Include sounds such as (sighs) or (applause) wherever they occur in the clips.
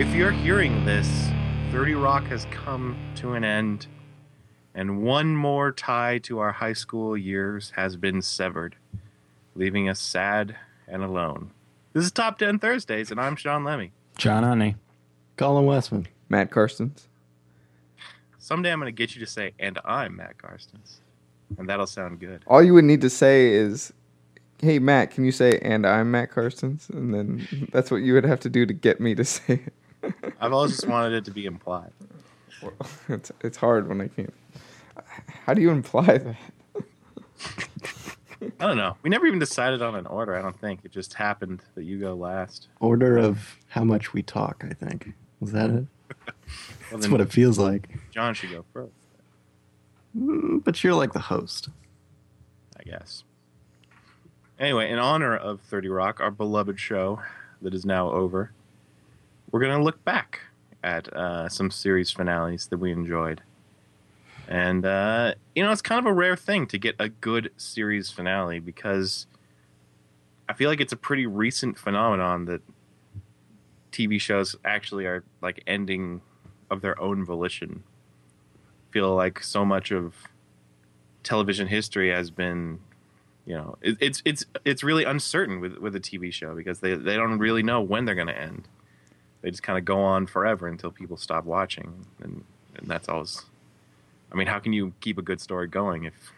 If you're hearing this, 30 Rock has come to an end, and one more tie to our high school years has been severed, leaving us sad and alone. This is Top 10 Thursdays, and I'm Sean Lemmy. John Honey. Colin Westman. Matt Karstens. Someday I'm going to get you to say, and I'm Matt Karstens. And that'll sound good. All you would need to say is, "Hey Matt, can you say and I'm Matt Karstens?" And then that's what you would have to do to get me to say it. I've always just wanted it to be implied. (laughs) it's it's hard when I can't. How do you imply that? I don't know. We never even decided on an order, I don't think. It just happened that you go last. Order of how much we talk, I think. Was that it? (laughs) Well, That's what it feels like. John should go first, Mm, But you're like the host. I guess. Anyway, in honor of 30 Rock, our beloved show that is now over, we're going to look back at uh, some series finales that we enjoyed. And, uh, you know, it's kind of a rare thing to get a good series finale because I feel like it's a pretty recent phenomenon that TV shows actually are like ending of their own volition. feel like so much of television history has been you know it, it's it's it's really uncertain with with a TV show because they they don't really know when they're going to end. They just kind of go on forever until people stop watching, and and that's always. I mean, how can you keep a good story going if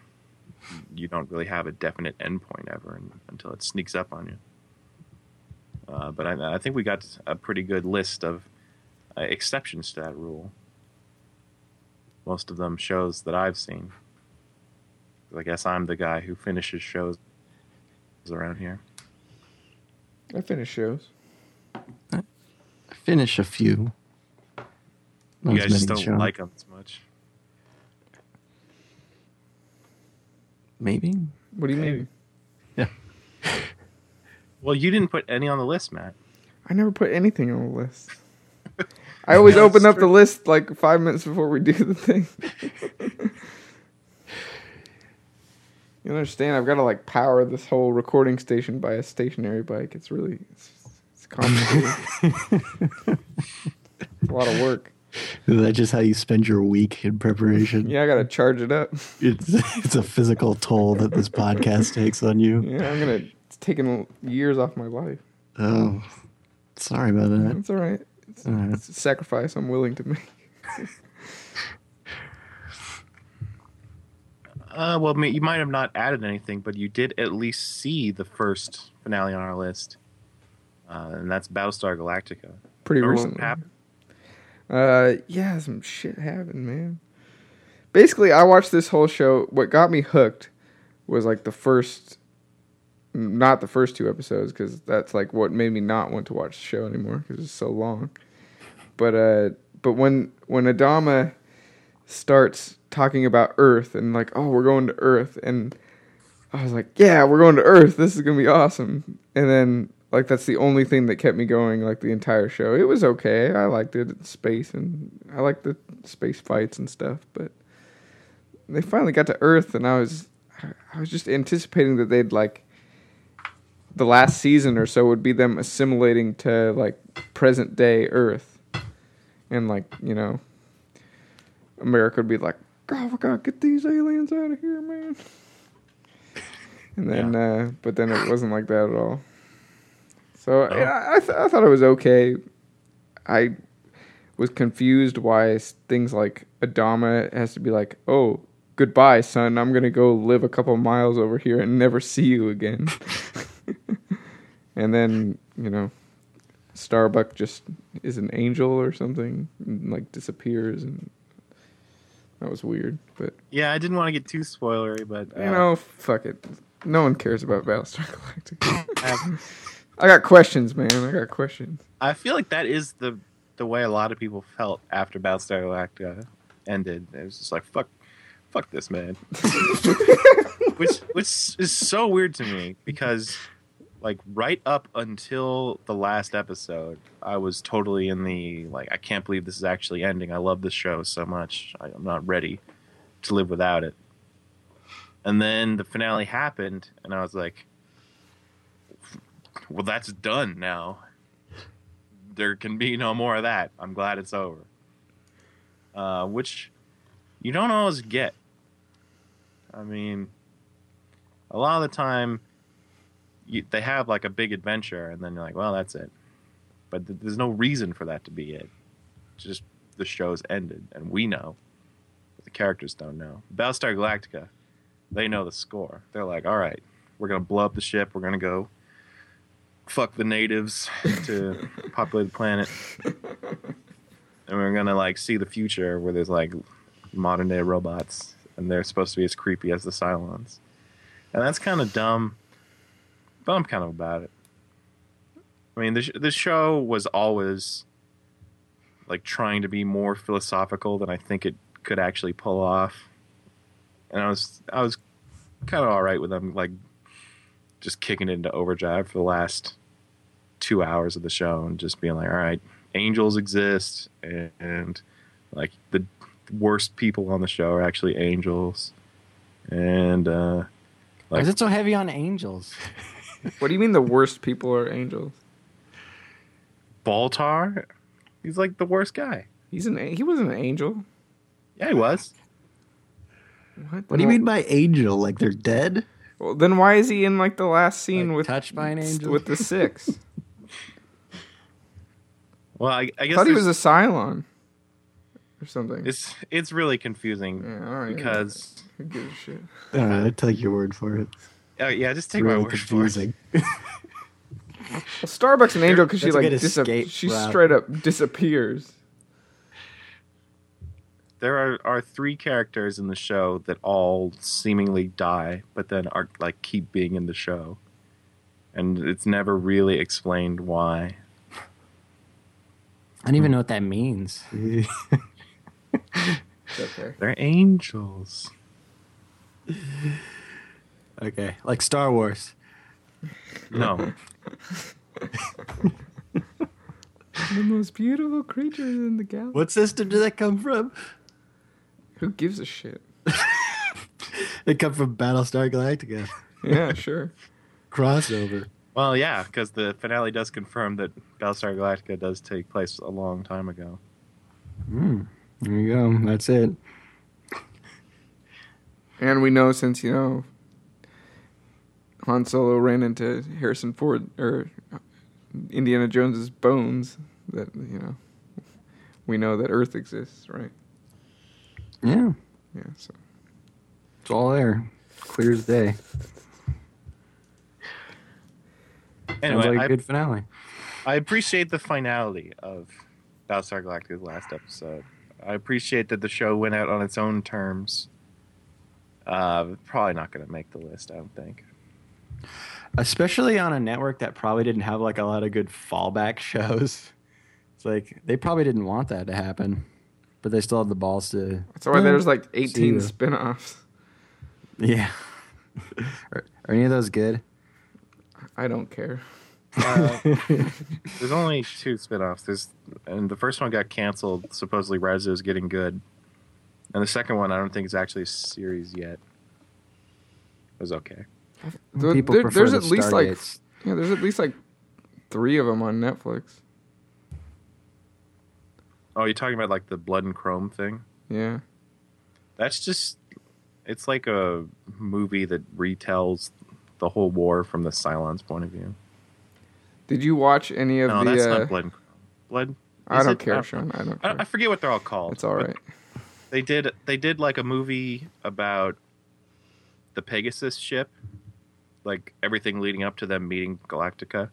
you don't really have a definite endpoint ever and, until it sneaks up on you? Uh, but I, I think we got a pretty good list of uh, exceptions to that rule. Most of them shows that I've seen. I guess I'm the guy who finishes shows around here. I finish shows. I finish a few. Not You guys just don't Sean. like them as much. Maybe. What do you mean? Yeah. (laughs) well, you didn't put any on the list, Matt. I never put anything on the list. (laughs) I always Yeah, open that's up the list like five minutes before we do the thing. (laughs) you understand? I've got to like power this whole recording station by a stationary bike. It's really it's, it's complicated. (laughs) it's a lot of work. Is that just how you spend your week in preparation? Yeah, I got to charge it up. It's it's a physical toll that this podcast (laughs) takes on you. Yeah, I'm gonna. It's taking years off my life. Oh, sorry about that. It's all right. It's, All right. it's a sacrifice I'm willing to make. (laughs) Uh, well, ma- you might have not added anything, but you did at least see the first finale on our list, uh, and that's Battlestar Galactica. Pretty Remember what recently. happened? Uh, yeah, some shit happened, man. Basically, I watched this whole show. What got me hooked was like the first, not the first two episodes, because that's like what made me not want to watch the show anymore because it's so long. But uh, but when when Adama starts talking about Earth and like, oh, we're going to Earth, and I was like, yeah, we're going to Earth. This is gonna be awesome. And then like that's the only thing that kept me going like the entire show. It was okay. I liked it. It's space and I liked the space fights and stuff, but they finally got to Earth and I was I was just anticipating that they'd like the last season or so would be them assimilating to like present day Earth. And like, you know, America would be like, God, we gotta get these aliens out of here, man. And then, uh, but then it wasn't like that at all. So Oh. yeah, I, th- I thought it was okay. I was confused why things like Adama has to be like, oh, goodbye, son. I'm gonna go live a couple miles over here and never see you again. (laughs) and then you know, Starbuck just is an angel or something, and, like disappears, and that was weird. But Yeah, I didn't want to get too spoilery, but uh, you know, fuck it. No one cares about Battlestar (laughs) Galactica. (laughs) I, got questions, man. I got questions. I feel like that is the the way a lot of people felt after Battlestar Galactica ended. It was just like fuck, fuck this man, (laughs) which which is so weird to me because like right up until the last episode, I was totally in the like I can't believe this is actually ending. I love this show so much. I, I'm not ready to live without it. And then the finale happened, and I was like, "Well, that's done now." there can be no more of that. I'm glad it's over. Uh, which you don't always get. I mean, a lot of the time, you, they have like a big adventure, and then you're like, well, that's it. But th- there's no reason for that to be it. Just the show's ended, and we know, but the characters don't know. Battlestar Galactica, they know the score. They're like, all right, we're gonna blow up the ship. We're gonna go fuck the natives to (laughs) populate the planet, and we're gonna like see the future where there's like modern day robots, and they're supposed to be as creepy as the Cylons, and that's kind of dumb, but I'm kind of about it. I mean, the sh- the show was always like trying to be more philosophical than I think it could actually pull off, and I was I was kind of all right with them like just kicking it into overdrive for the last two hours of the show and just being like, all right, angels exist, and, and like the worst people on the show are actually angels, and uh, Why is it so heavy on angels? (laughs) What do you mean the worst people are angels? Baltar, he's like the worst guy. He's an he wasn't an angel. Yeah, he was. What? What do you mean by angel? Like they're dead? Well, then why is he in like the last scene Like with touched by an angel? with the six? (laughs) Well, I, I I thought he was a Cylon or something. it's it's really confusing yeah, all right. because who gives a shit? I don't know. I'd take your word for it. uh, yeah, just It's take my really word for it. confusing. (laughs) Well, Starbuck's an angel because she like good dis- she route. straight up disappears. There are, are three characters in the show that all seemingly die, but then are like keep being in the show, and it's never really explained why. I don't even hmm. know what that means. (laughs) Okay. They're angels. okay, like Star Wars. No, (laughs) The most beautiful creatures in the galaxy. What system did that come from? Who gives a shit? (laughs) It come from Battlestar Galactica Yeah, sure. crossover. Well, yeah, because the finale does confirm that Battlestar Galactica does take place a long time ago. Hmm. There you go. That's it. And we know since you know Han Solo ran into Harrison Ford or Indiana Jones's bones that you know we know that Earth exists, right? Yeah, Yeah. So it's all there, clear as day. Anyway, Sounds like I, a good finale. I appreciate the finality of Battlestar Galactica's last episode. I appreciate that the show went out on its own terms. Uh, probably not going to make the list, I don't think. especially on a network that probably didn't have like a lot of good fallback (laughs) shows. It's like they probably didn't want that to happen, but they still had the balls to. that's why there's like 18 See spin-offs. (laughs) Yeah. are, are any of those good? I don't care. Uh, there's only two spin-offs. There's and the first one got canceled. Supposedly, Rise is getting good, and the second one I don't think is actually a series yet. It was okay. There- People there- prefer there's the at least like Stargates. yeah, there's at least like three of them on Netflix. Oh, you're talking about like the Blood and Chrome thing? Yeah. That's just it's like a movie that retells the whole war from the Cylon's point of view. Did you watch any of No, the? that's uh, not Blood. and Chrome. Blood. I don't it? care, I Sean. I don't I, care. I forget what they're all called. it's all right. They did. They did like a movie about the Pegasus ship, like everything leading up to them meeting Galactica.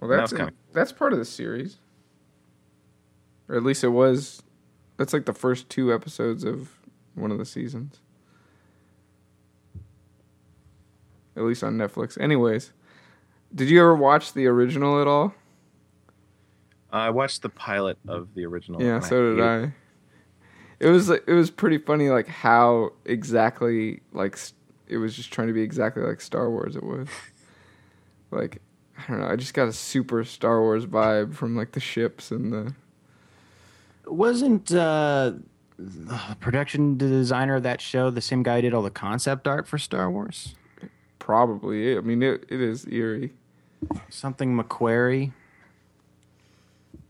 Well, That that's was kinda that's part of the series, or at least it was. That's like the first two episodes of one of the seasons. At least on Netflix. Anyways, did you ever watch the original at all? I watched the pilot of the original. yeah, and so did hated it. I. It was it was pretty funny, like how exactly like it was just trying to be exactly like Star Wars. It was (laughs) like I don't know. I just got a super Star Wars vibe from like the ships and the Wasn't uh, the production designer of that show the same guy who did all the concept art for Star Wars? Probably. I mean, it, it is eerie. Something McQuarrie.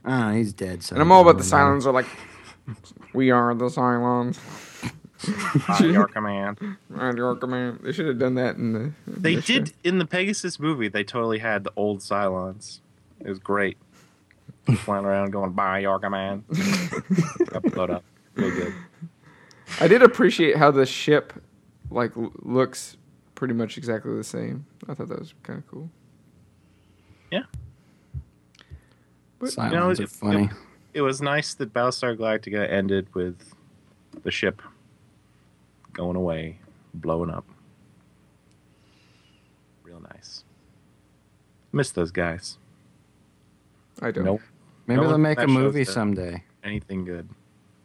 Oh, ah, he's dead. So And I'm all about the Cylons are like, we are the Cylons. (laughs) Hi, your command. At your command. They should have done that in the. in They this show. did in the Pegasus movie. They totally had the old Cylons. It was great. Flying around going by your command. Upload (laughs) up. Really good. I did appreciate how the ship, like, looks pretty much exactly the same. I thought that was kind of cool. Cylons You know, are it- funny. It was nice that Battlestar Galactica ended with the ship going away, blowing up. Real nice. Miss those guys. I don't. Nope. Maybe no they'll make a movie someday. Anything good?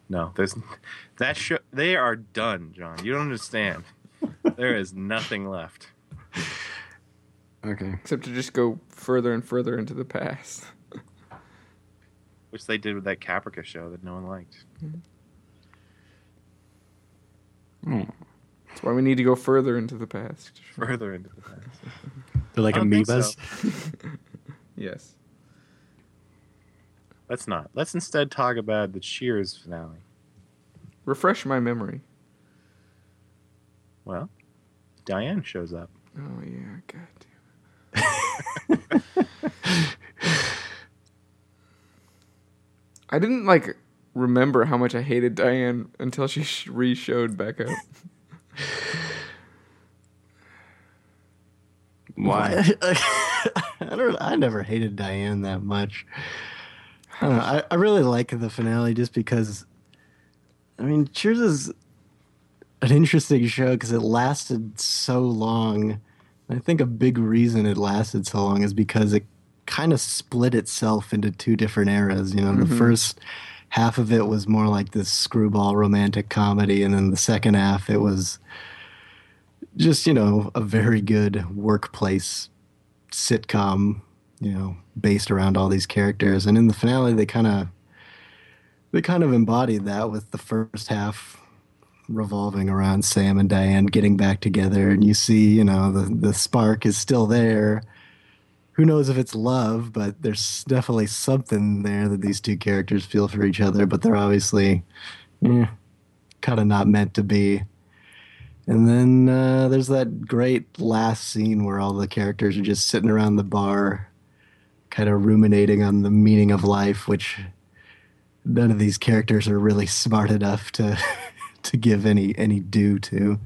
No, there's (laughs) that show. They are done, John. You don't understand. There is nothing left. Okay. Except to just go further and further into the past. Which they did with that Caprica show that no one liked. Hmm. That's why we need to go further into the past. Further into the past. They're like I don't think amoebas. so. (laughs) Yes. Let's not. Let's instead talk about the Cheers finale. Refresh my memory. Well, Diane shows up. Oh yeah, god damn. (laughs) I didn't like remember how much I hated Diane until she sh- re-showed back up. Why? (laughs) (laughs) I don't. I never hated Diane that much. I don't know. (sighs) I, I really like the finale just because. I mean, Cheers is an interesting show because it lasted so long. I think a big reason it lasted so long is because it kind of split itself into two different eras. You know, the mm-hmm. first half of it was more like this screwball romantic comedy, and then the second half it was just you know a very good workplace sitcom you know based around all these characters and in the finale they kind of they kind of embodied that with the first half revolving around Sam and Diane getting back together and you see you know the the spark is still there. Who knows if it's love but there's definitely something there that these two characters feel for each other but they're obviously eh, kind of not meant to be. And then uh, there's that great last scene where all the characters are just sitting around the bar, kind of ruminating on the meaning of life, which none of these characters are really smart enough to (laughs) to give any any due to,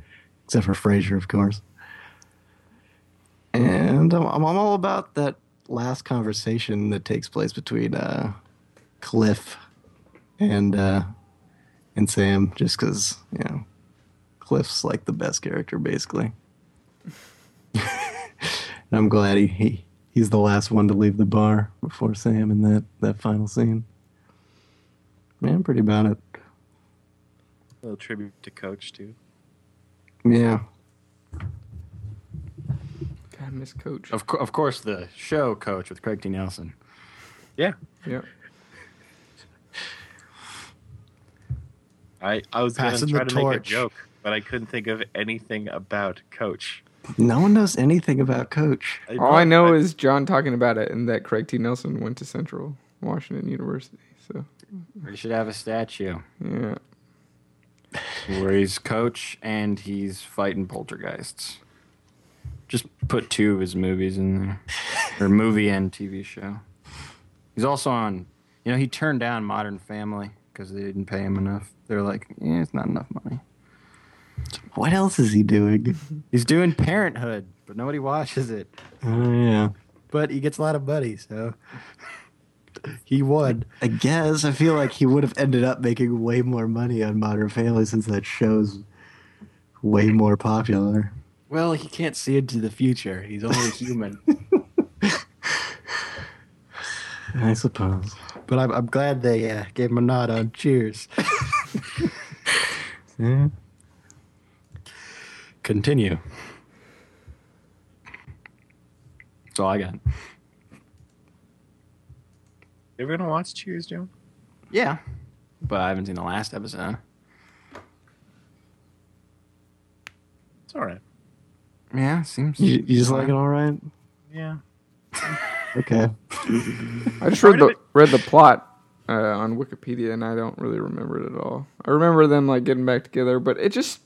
except for Frasier, of course. And I'm, I'm all about that last conversation that takes place between uh, Cliff and uh, and Sam, just because you know Cliff's like the best character, basically. (laughs) and I'm glad he, he he's the last one to leave the bar before Sam in that, that final scene. Man, I'm pretty about it. A little tribute to Coach too. Yeah. God, Miss Coach. Of, co- of course, the show coach with Craig T. Nelson. Yeah, Yeah. I I was gonna Passing try the to make a torch. joke, but I couldn't think of anything about Coach. No one knows anything about Coach. All I know is John talking about it and that Craig T. Nelson went to Central Washington University. So We should have a statue yeah. Where he's coach and he's fighting poltergeists. Just put two of his movies in there, or movie and TV show. He's also on. You know, he turned down Modern Family because they didn't pay him enough. They're like, yeah, it's not enough money. What else is he doing? He's doing Parenthood, but nobody watches it. Oh, yeah. But he gets a lot of buddies, so he won. I guess I feel like he would have ended up making way more money on Modern Family since that show's way more popular. Well, he can't see into the future. He's only (laughs) human. I suppose. but I'm, I'm glad they uh, gave him a nod on Cheers. (laughs) Yeah. Continue. That's all I got. You ever gonna watch Cheers, Joe? Yeah, but I haven't seen the last episode. It's all right. Yeah, seems. You, you just like it all right? Yeah. (laughs) Okay. I just read the read the plot uh, on Wikipedia, and I don't really remember it at all. I remember them like getting back together, but it just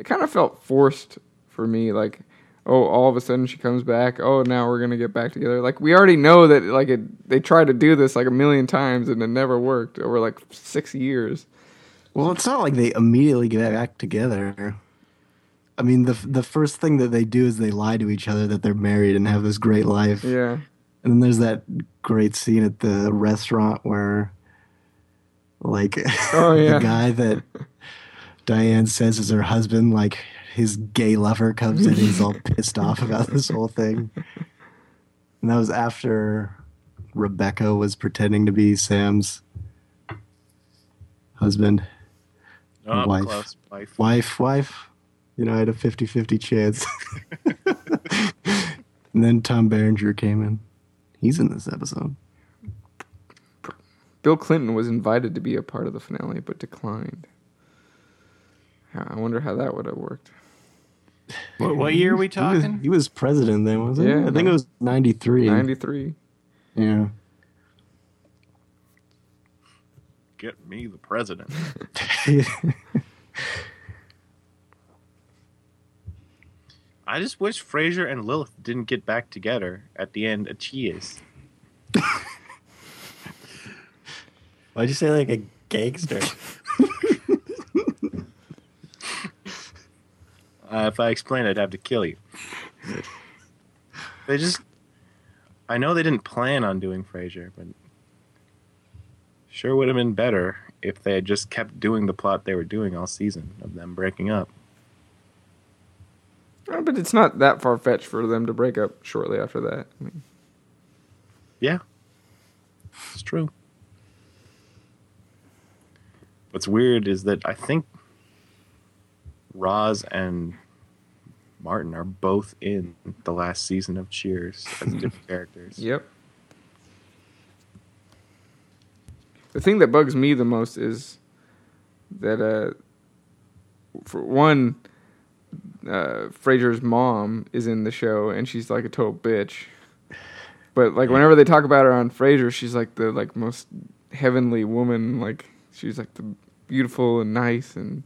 it kind of felt forced for me. Like, oh, all of a sudden she comes back. Oh, now we're gonna get back together. Like we already know that like it, they tried to do this like a million times and it never worked over like six years. Well, it's not like they immediately get back together. I mean, the the first thing that they do is they lie to each other that they're married and have this great life. Yeah, And then there's that great scene at the restaurant where, like, Oh, (laughs) yeah. the guy that Diane says is her husband, like, his gay lover comes in and he's all pissed off about this whole thing. And that was after Rebecca was pretending to be Sam's husband, Oh, Wife. close. Wife. wife, wife. You know, I had a 50 50 chance. (laughs) and then Tom Berenger came in. He's in this episode. Bill Clinton was invited to be a part of the finale, but declined. I wonder how that would have worked. What, what year are we He was, talking? he was president then, wasn't he? Yeah, I think it was 93. Ninety three. Yeah. Get me the president. (laughs) I just wish Frasier and Lilith didn't get back together at the end of Cheers. (laughs) Why'd you say like a gangster? Uh, if I explained, I'd have to kill you. They just. I know they didn't plan on doing Frasier, but. Sure would have been better if they had just kept doing the plot they were doing all season of them breaking up. Uh, but it's not that far fetched for them to break up shortly after that. I mean, Yeah. It's true. What's weird is that I think Roz and Martin are both in the last season of Cheers as (laughs) different characters. yep. The thing that bugs me the most is that, uh, for one, uh, Frasier's mom is in the show, and she's like a total bitch. But like whenever they talk about her on Frasier, she's like the like most heavenly woman. Like she's like the beautiful and nice, and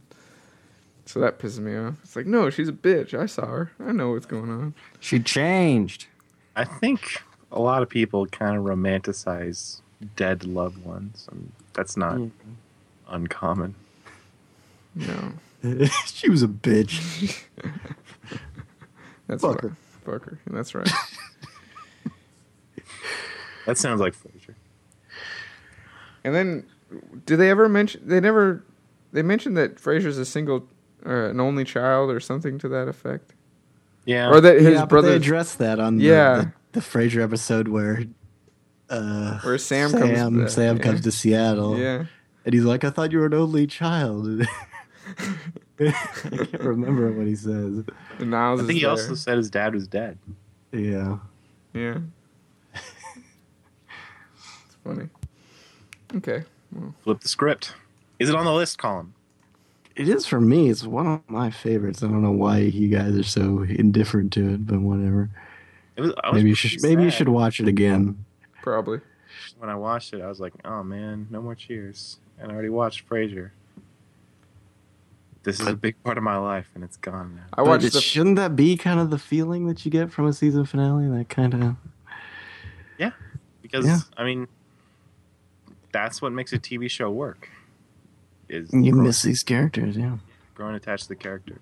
so that pisses me off. It's like no, she's a bitch. I saw her. I know what's going on. She changed. I think a lot of people kind of romanticize dead loved ones, and that's not mm. uncommon. No, (laughs) she was a bitch. (laughs) that's Fuck right. her. Fuck her. That's right. (laughs) That sounds like Frasier. And then, do they ever mention? They never. They mentioned that Frasier's a single, uh, an only child, or something to that effect, Yeah. or that his yeah, but brother, they addressed that on Yeah. the, the, the Frasier episode where uh, where Sam, Sam, comes. back. Sam yeah. comes to Seattle. Yeah, And he's like, I thought you were an only child. (laughs) I can't remember what he says. and Niles I think he there. also said his dad was dead. Yeah. Yeah. it's funny. Okay. Well, Flip the script. Is it on the list, Colin? It is for me. It's one of my favorites. I don't know why you guys are so indifferent to it, but whatever. It was, was Maybe you pretty should maybe you should watch it again. probably. When I watched it, I was like, "Oh man, no more Cheers." And I already watched Frasier. This is a big part of my life, and it's gone now. I But watched it- the. shouldn't that be kind of the feeling that you get from a season finale? That kind of Yeah, Because Yeah. I mean, that's what makes a TV show work. Is you growing, miss these characters, yeah. growing attached to the characters.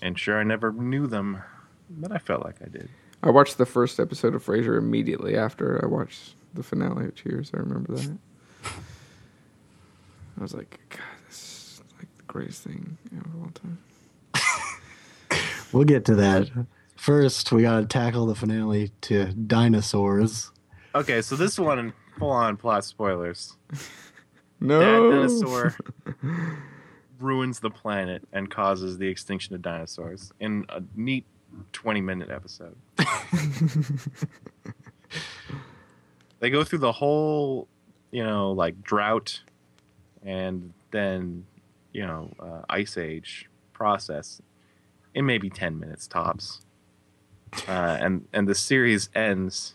And sure, I never knew them, but I felt like I did. I watched the first episode of Frasier immediately after I watched the finale of Cheers. I remember that. I was like, God, this is like the greatest thing of all time. (laughs) We'll get to that. First, we got to tackle the finale to dinosaurs. Okay, so this one, full on plot spoilers. (laughs) No. That dinosaur (laughs) ruins the planet and causes the extinction of dinosaurs in a neat 20 minute episode. (laughs) they go through the whole, you know, like drought and then, you know, uh, ice age process in maybe 10 minutes tops. Uh, and and the series ends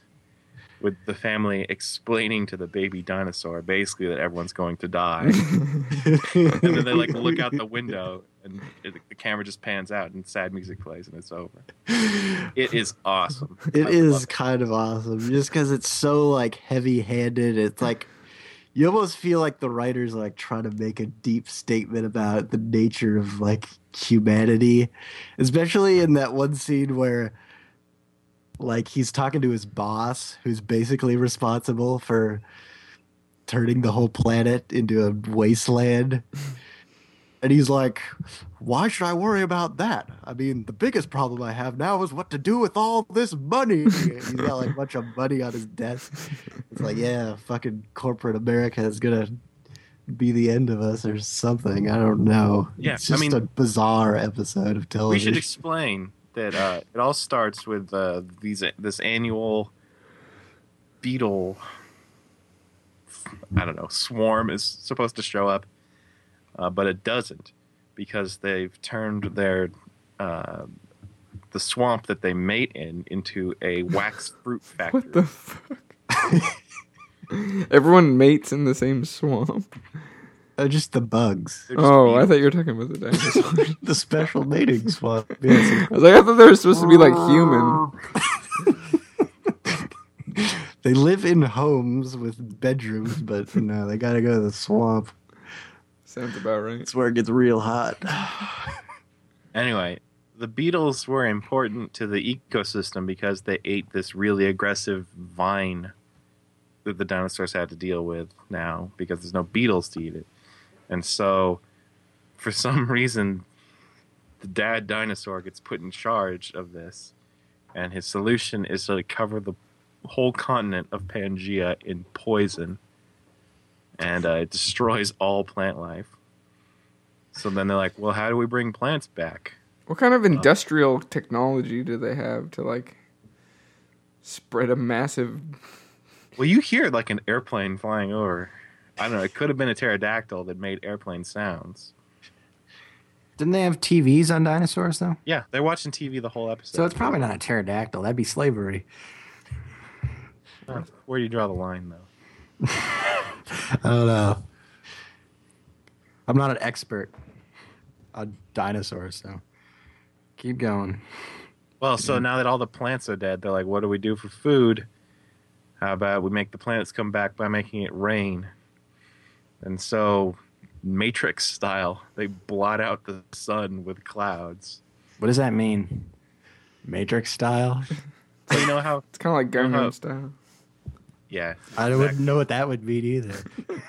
with the family explaining to the baby dinosaur basically that everyone's going to die. (laughs) and then they like look out the window and it, the camera just pans out and sad music plays and it's over. It is awesome. It I is love kind of awesome just because it's so like heavy handed. It's like you almost feel like the writers are like trying to make a deep statement about the nature of like humanity, especially in that one scene where like he's talking to his boss who's basically responsible for turning the whole planet into a wasteland. And he's like, why should I worry about that? I mean, the biggest problem I have now is what to do with all this money. he's got like a bunch of money on his desk. It's like, yeah, fucking corporate America is going to be the end of us or something. I don't know. Yeah, it's I mean- a bizarre episode of television We should explain that uh, it all starts with uh, these this annual beetle. I don't know. Swarm is supposed to show up, uh, but it doesn't because they've turned their uh, the swamp that they mate in into a wax (laughs) fruit factory. What the fuck? (laughs) Everyone mates in the same swamp. Oh, just the bugs. They're just Oh, I thought you were talking about the dinosaurs. (laughs) the special mating swamp. Yes, (laughs) I was like, I thought they were supposed to be like human. (laughs) They live in homes with bedrooms, but no, they gotta go to the swamp. Sounds about right. It's where it gets real hot. (sighs) Anyway, the beetles were important to the ecosystem because they ate this really aggressive vine that the dinosaurs had to deal with now because there's no beetles to eat it. And so, for (laughs) some reason, the dad dinosaur gets put in charge of this, and his solution is to cover the whole continent of Pangea in poison, and uh, it destroys all plant life. So then they're like, well, how do we bring plants back? What kind of industrial technology do they have to like spread a massive? Well, you hear like an airplane flying over. I don't know. It could have been a pterodactyl that made airplane sounds. Didn't they have TVs on dinosaurs though? Yeah, they're watching TV the whole episode. So it's probably not a pterodactyl. That'd be slavery. Where do you draw the line, though? (laughs) I don't know. I'm not an expert on dinosaurs, so keep going. Well, so now that all the plants are dead, they're like, what do we do for food? How about we make the planets come back by making it rain? And so, Matrix style, they blot out the sun with clouds. What does that mean? Matrix style? (laughs) So you know how? It's kind of like Uh-huh. Gangnam style. Yeah. I exactly. wouldn't know what that would mean either. (laughs)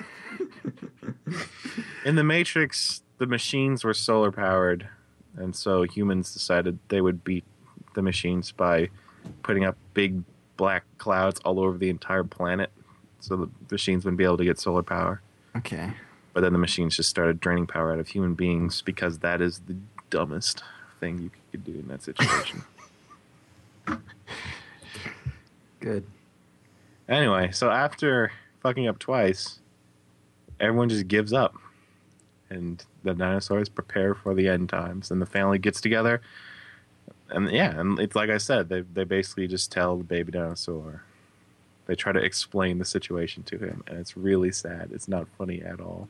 In the Matrix, the machines were solar powered, and so humans decided they would beat the machines by putting up big black clouds all over the entire planet, so the machines wouldn't be able to get solar power. Okay. But then the machines just started draining power out of human beings because that is the dumbest thing you could do in that situation. (laughs) Good. anyway, so after fucking up twice, everyone just gives up. And the dinosaurs prepare for the end times, and the family gets together. And yeah, and it's like I said, they they basically just tell the baby dinosaur. They try to explain the situation to him, and it's really sad. It's not funny at all.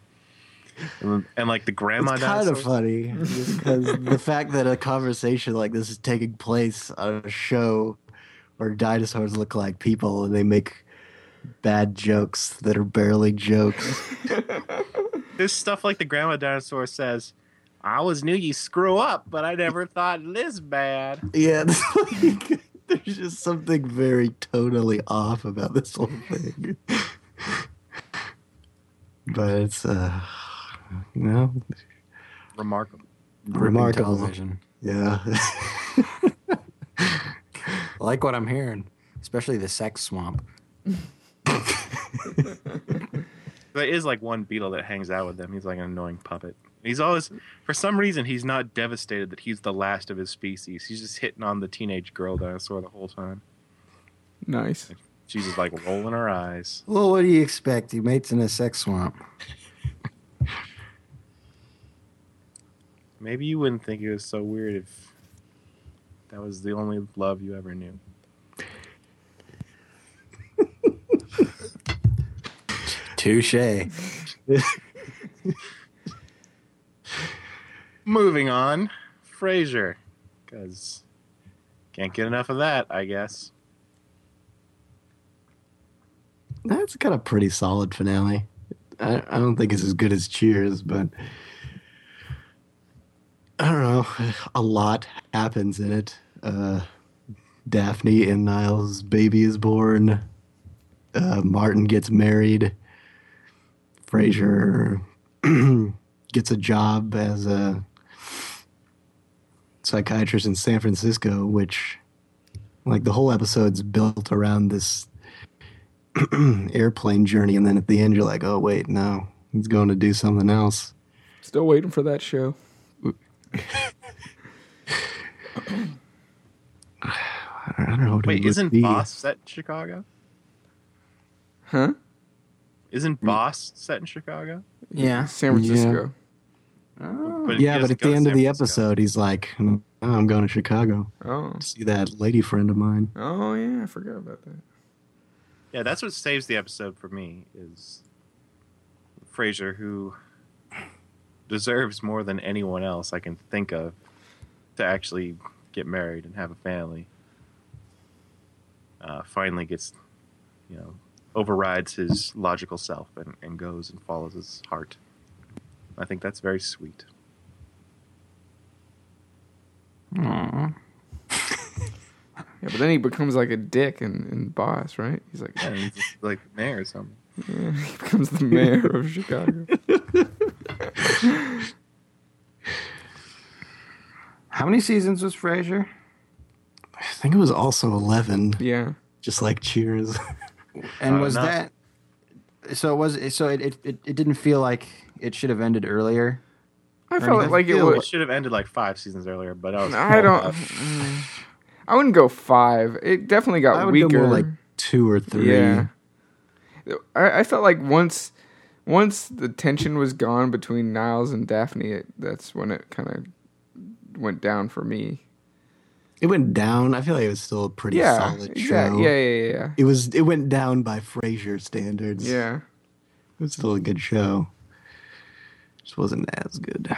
And, and like the grandma it's kind of funny because the fact that a conversation like this is taking place on a show where dinosaurs look like people and they make bad jokes that are barely jokes. (laughs) There's stuff like the grandma dinosaur says, "I always knew you screw up, but I never thought this bad." yeah, it's (laughs) like, (laughs) there's just something very totally off about this whole thing. (laughs) But it's uh, you know, Remarkable. Remarkable. television. yeah. I (laughs) like what I'm hearing, especially the sex swamp. There is like one beetle that hangs out with them. He's like an annoying puppet. He's always, for some reason, he's not devastated that he's the last of his species. He's just hitting on the teenage girl dinosaur the whole time. Nice. She's just like rolling her eyes. Well, what do you expect? He mates in a sex swamp. (laughs) Maybe you wouldn't think it was so weird if that was the only love you ever knew. (laughs) Touche. (laughs) Moving on, Frasier, because can't get enough of that. I guess. That's got a pretty solid finale. I, I don't think it's as good as Cheers, but I don't know. A lot happens in it. Uh, Daphne and Niles' baby is born. Uh, Martin gets married. Frasier (clears throat) gets a job as a psychiatrist in San Francisco, which, like, the whole episode's built around this (clears throat) airplane journey, and then at the end, you're like, oh, wait, no, he's going to do something else. Still waiting for that show. (sighs) I don't know. what Wait, isn't be. Boss set in Chicago? Huh? Isn't Boss set in Chicago? Yeah. San Francisco. But Yeah, but at the end of the episode, he's like, "Oh, I'm going to Chicago Oh. to see that lady friend of mine. Oh yeah, I forgot about that. Yeah, that's what saves the episode for me is Frasier, who deserves more than anyone else I can think of to actually get married and have a family. Uh, finally gets, you know, overrides his logical self and, and goes and follows his heart. I think that's very sweet. Aw. (laughs) Yeah, but then he becomes like a dick and, and boss, right? He's like, Yeah, he's just like mayor or something. yeah, (laughs) he becomes the mayor of Chicago. (laughs) How many seasons was Frasier? I think it was also 11, Yeah. just like Cheers. And Uh, was no. that so? It was so it, it it it didn't feel like it should have ended earlier. I felt I like it It was. should have ended like five seasons earlier, but I was. I don't. Mm. I wouldn't go five. It definitely got I would weaker. go more like two or three. Yeah. I, I felt like once once the tension was gone between Niles and Daphne, it, that's when it kind of went down for me. It went down. I feel like it was still a pretty yeah, solid exactly. show. Yeah, yeah, yeah, It was. It went down by Frasier standards. yeah. It was still a good show. Just wasn't as good.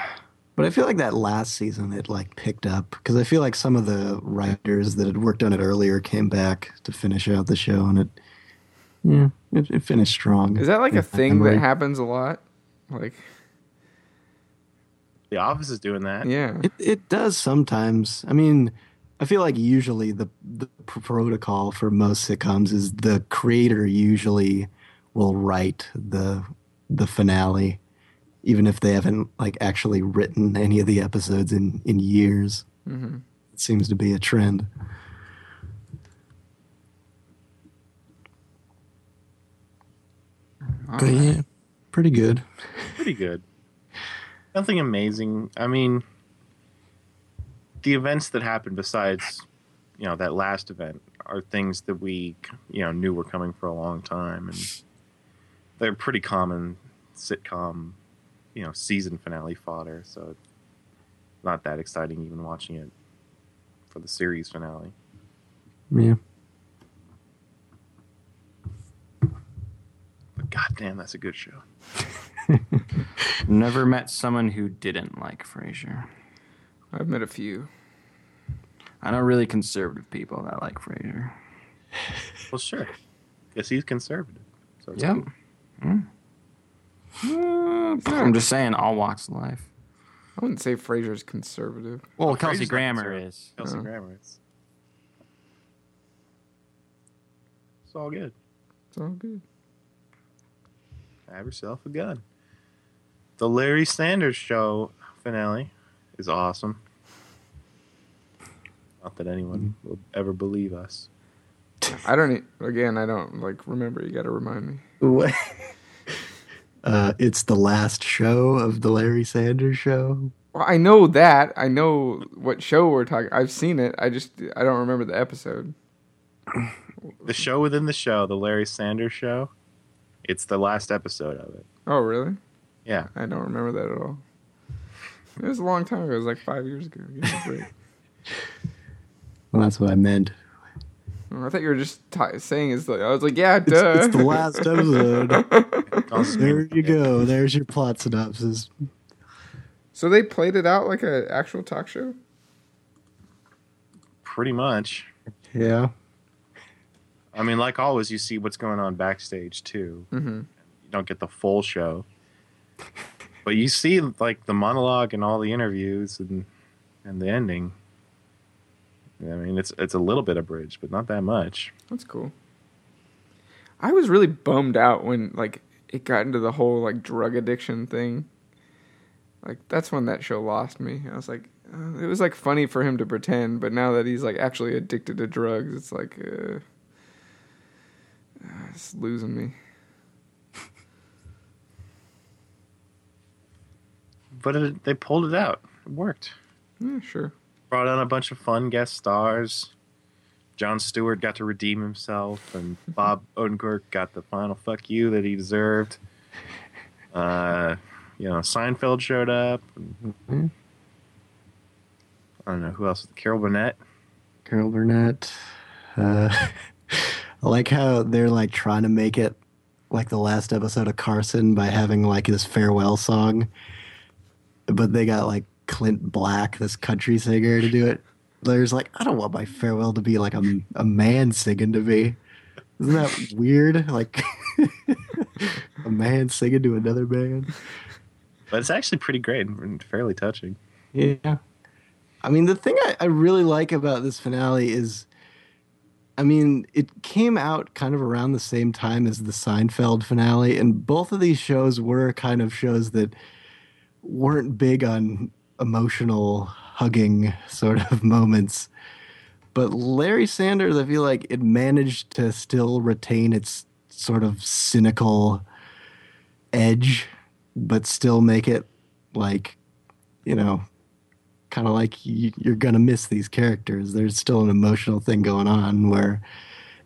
But I feel like that last season it like picked up because I feel like some of the writers that had worked on it earlier came back to finish out the show, and it, yeah, it, it finished strong. Is that like a my thing that happens a lot? Like, The Office is doing that. yeah, It it does sometimes. I mean, I feel like usually the the protocol for most sitcoms is the creator usually will write the the finale, even if they haven't like actually written any of the episodes in in years. Mhm. It seems to be a trend. But yeah, pretty good. pretty good. Nothing amazing. I mean, the events that happened besides, you know, that last event are things that we, you know, knew were coming for a long time, and they're pretty common sitcom, you know, season finale fodder. So it's not that exciting even watching it for the series finale. Yeah. But goddamn, that's a good show. (laughs) Never met someone who didn't like Frasier. I've met a few. I know really conservative people that like Frasier. Well, sure, because he's conservative. So it's Yep. cool. Mm. Hmm, I'm hmm. just saying, all walks of life. I wouldn't say Frasier's conservative. Well, Well, Kelsey Frasier's Grammer is. Kelsey Oh. Grammer is. It's all good. It's all good. Have yourself a gun. The Larry Sanders Show finale is awesome. Not that anyone will ever believe us. I don't. e- Again, I don't like remember. You got to remind me. (laughs) What? Uh, it's the last show of the Larry Sanders Show. Well, I know that. I know what show we're talking. I've seen it. I just I don't remember the episode. The show within the show, the Larry Sanders Show, it's the last episode of it. Oh, really? Yeah. I don't remember that at all. It was a long time ago. It was like five years ago. Give me a break. Well, that's what I meant. I thought you were just t- saying is like I was like, yeah, It's, duh. it's the last episode. (laughs) There you go. There's your plot synopsis. so they played it out like an actual talk show. Pretty much. Yeah. I mean, like always, you see what's going on backstage too. Mm-hmm. You don't get the full show, but you see like the monologue and all the interviews and and the ending. I mean, it's it's a little bit abridged, but not that much. That's cool. I was really bummed out when like it got into the whole like drug addiction thing. Like that's when that show lost me. I was like, uh, it was like funny for him to pretend, but now that he's like actually addicted to drugs, it's like, uh, uh, it's losing me. But it, they pulled it out. It worked. Yeah, sure. Brought on a bunch of fun guest stars. Jon Stewart got to redeem himself, and Bob (laughs) Odenkirk got the final "fuck you" that he deserved. Uh, you know, Seinfeld showed up. And, I don't know who else. Carol Burnett. Carol Burnett. Uh, (laughs) I like how they're like trying to make it like the last episode of Carson by having like his farewell song, but they got like Clint Black, this country singer, to do it. There's like, I don't want my farewell to be like a, a man singing to me. Isn't that weird? Like (laughs) a man singing to another man. But it's actually pretty great and fairly touching. Yeah. I mean, the thing I, I really like about this finale is, I mean, it came out kind of around the same time as the Seinfeld finale, and both of these shows were kind of shows that weren't big on emotional hugging sort of (laughs) moments. But Larry Sanders, I feel like it managed to still retain its sort of cynical edge, but still make it like, you know, kind of like you, you're gonna miss these characters. There's still an emotional thing going on where,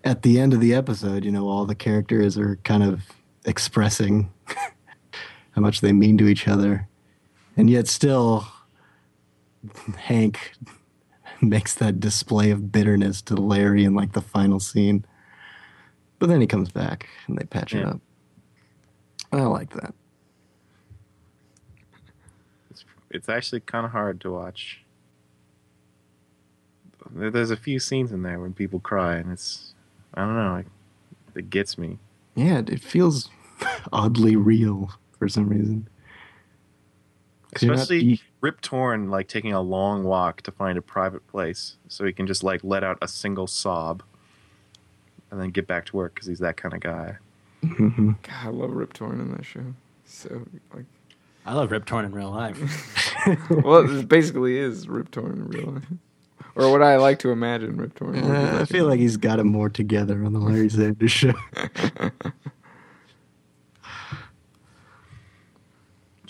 at the end of the episode, you know, all the characters are kind of expressing (laughs) how much they mean to each other, and yet still, Hank makes that display of bitterness to Larry in like the final scene. But then he comes back and they patch it up. I like that. It's it's actually kind of hard to watch. There's a few scenes in there when people cry, and it's I don't know, it, it gets me. Yeah, it feels (laughs) oddly real for some reason. 'Cause not- Especially you- Rip Torn, like taking a long walk to find a private place so he can just like let out a single sob, and then get back to work because he's that kind of guy. Mhm. God, I love Rip Torn in that show. So like, I love Rip Torn in real life. (laughs) well, it basically is Rip Torn in real life, or what I like to imagine Rip Torn. would Uh, I feel like he's got it more together on the Larry Sanders show. (laughs)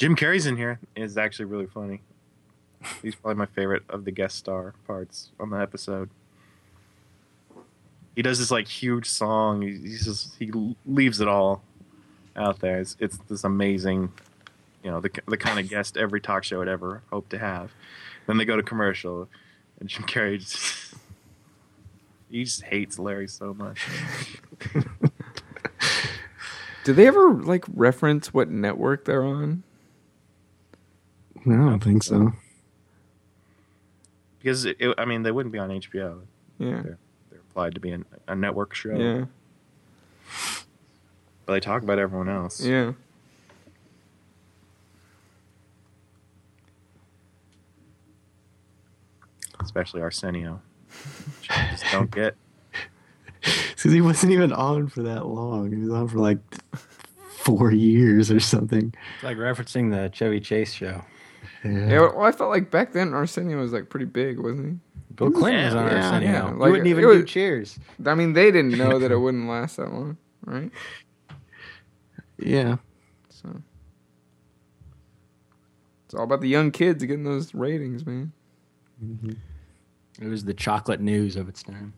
Jim Carrey's in here is actually really funny. He's probably my favorite of the guest star parts on the episode. He does this like huge song. He, he's just he leaves it all out there. It's, it's this amazing, you know, the the kind of guest every talk show would ever hope to have. Then they go to commercial, and Jim Carrey just (laughs) he just hates Larry so much. (laughs) Do they ever like reference what network they're on? No, I don't think so. Because it, it- I mean, they wouldn't be on HBO. Yeah, They're applied to be an, a network show. yeah, But they talk about everyone else. yeah. Especially Arsenio. Just don't get. (laughs) Because he wasn't even on for that long. He was on for like four years or something. It's like referencing the Chevy Chase show. Yeah. Yeah, well, I felt like back then Arsenio was like pretty big, wasn't he? Bill Clinton was on yeah, Arsenio. yeah. you Like, wouldn't even it was- do cheers. I mean, they didn't know that it (laughs) wouldn't last that long, right? Yeah. So it's all about the young kids getting those ratings, man. Mm-hmm. It was the chocolate news of its time.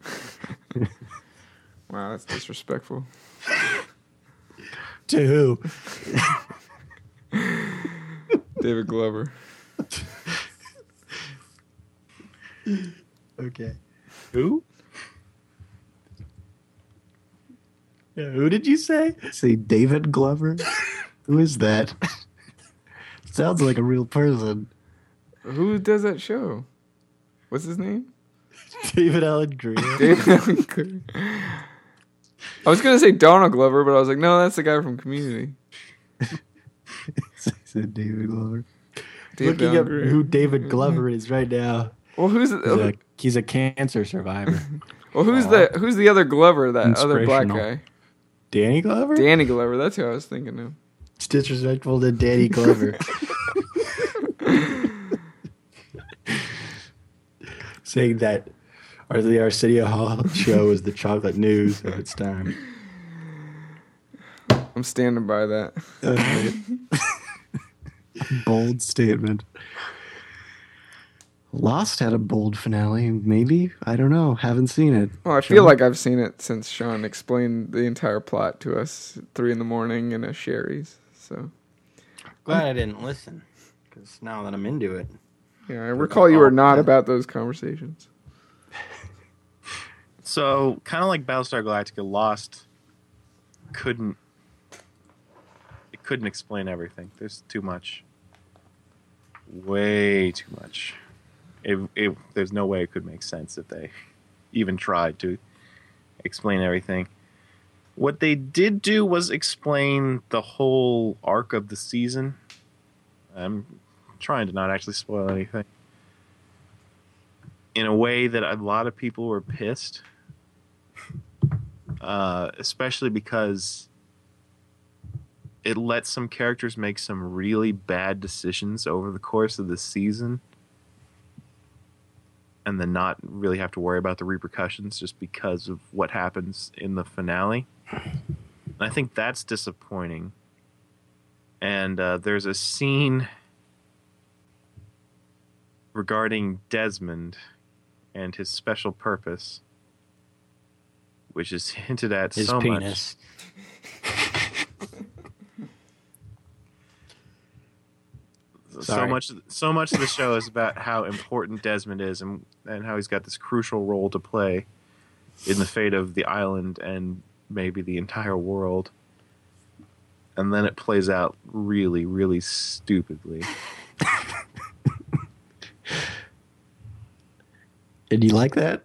(laughs) Wow, that's disrespectful. (laughs) To who? David Glover. Okay. Who? Yeah, who did you say? Say David Glover. who is that? Sounds like a real person. Who does that show? What's his name? David Alan Grier. (laughs) David Alan Grier. I was gonna say Donald Glover, but I was like, no, that's the guy from Community. Said David Glover. David Looking up who David Glover is right now. Well, who's He's a, he's a cancer survivor. (laughs) well, who's the who's the other Glover? That other black guy, Danny Glover? Danny Glover. That's who I was thinking of. It's disrespectful to Danny Glover. (laughs) Saying that our the Arsenio Hall show is the chocolate news of its time. I'm standing by that. (laughs) bold statement. Lost had a bold finale, maybe. I don't know. Haven't seen it. Well, I feel like I've seen it since Sean explained the entire plot to us at three in the morning in a Sherry's. So Glad I didn't listen, because now that I'm into it, yeah, I recall you were not about those conversations. (laughs) So, kind of like Battlestar Galactica, Lost couldn't it couldn't explain everything. There's too much, way too much. It, it, there's no way it could make sense if they (laughs) even tried to explain everything. What they did do was explain the whole arc of the season. I'm trying to not actually spoil anything. In a way that a lot of people were pissed (laughs) uh, especially because it lets some characters make some really bad decisions over the course of the season and then not really have to worry about the repercussions just because of what happens in the finale. And I think that's disappointing. And uh, there's a scene regarding Desmond and his special purpose which is (laughs) hinted at his so penis. much. So much, so much of the show is about how important Desmond is, and and how he's got this crucial role to play in the fate of the island and maybe the entire world. And then it plays out really, really stupidly. Did you like that?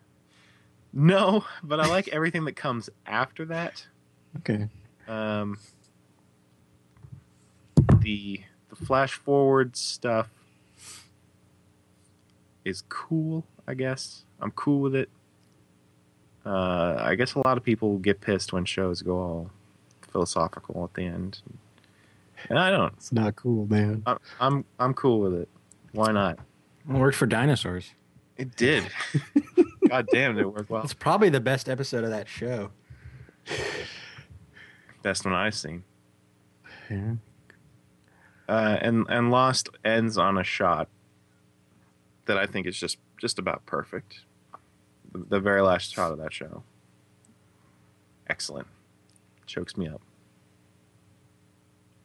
No, but I like everything that comes after that. Okay. um, the flash forward stuff is cool. I guess I'm cool with it. Uh, I guess a lot of people get pissed when shows go all philosophical at the end, and I don't. It's not cool, man. I'm I'm, I'm cool with it. Why not? It worked for dinosaurs. It did. (laughs) God damn, it worked well. It's probably the best episode of that show. Best one I've seen. Yeah. Uh, and and Lost ends on a shot that I think is just just about perfect. The, the very last shot of that show, excellent, chokes me up.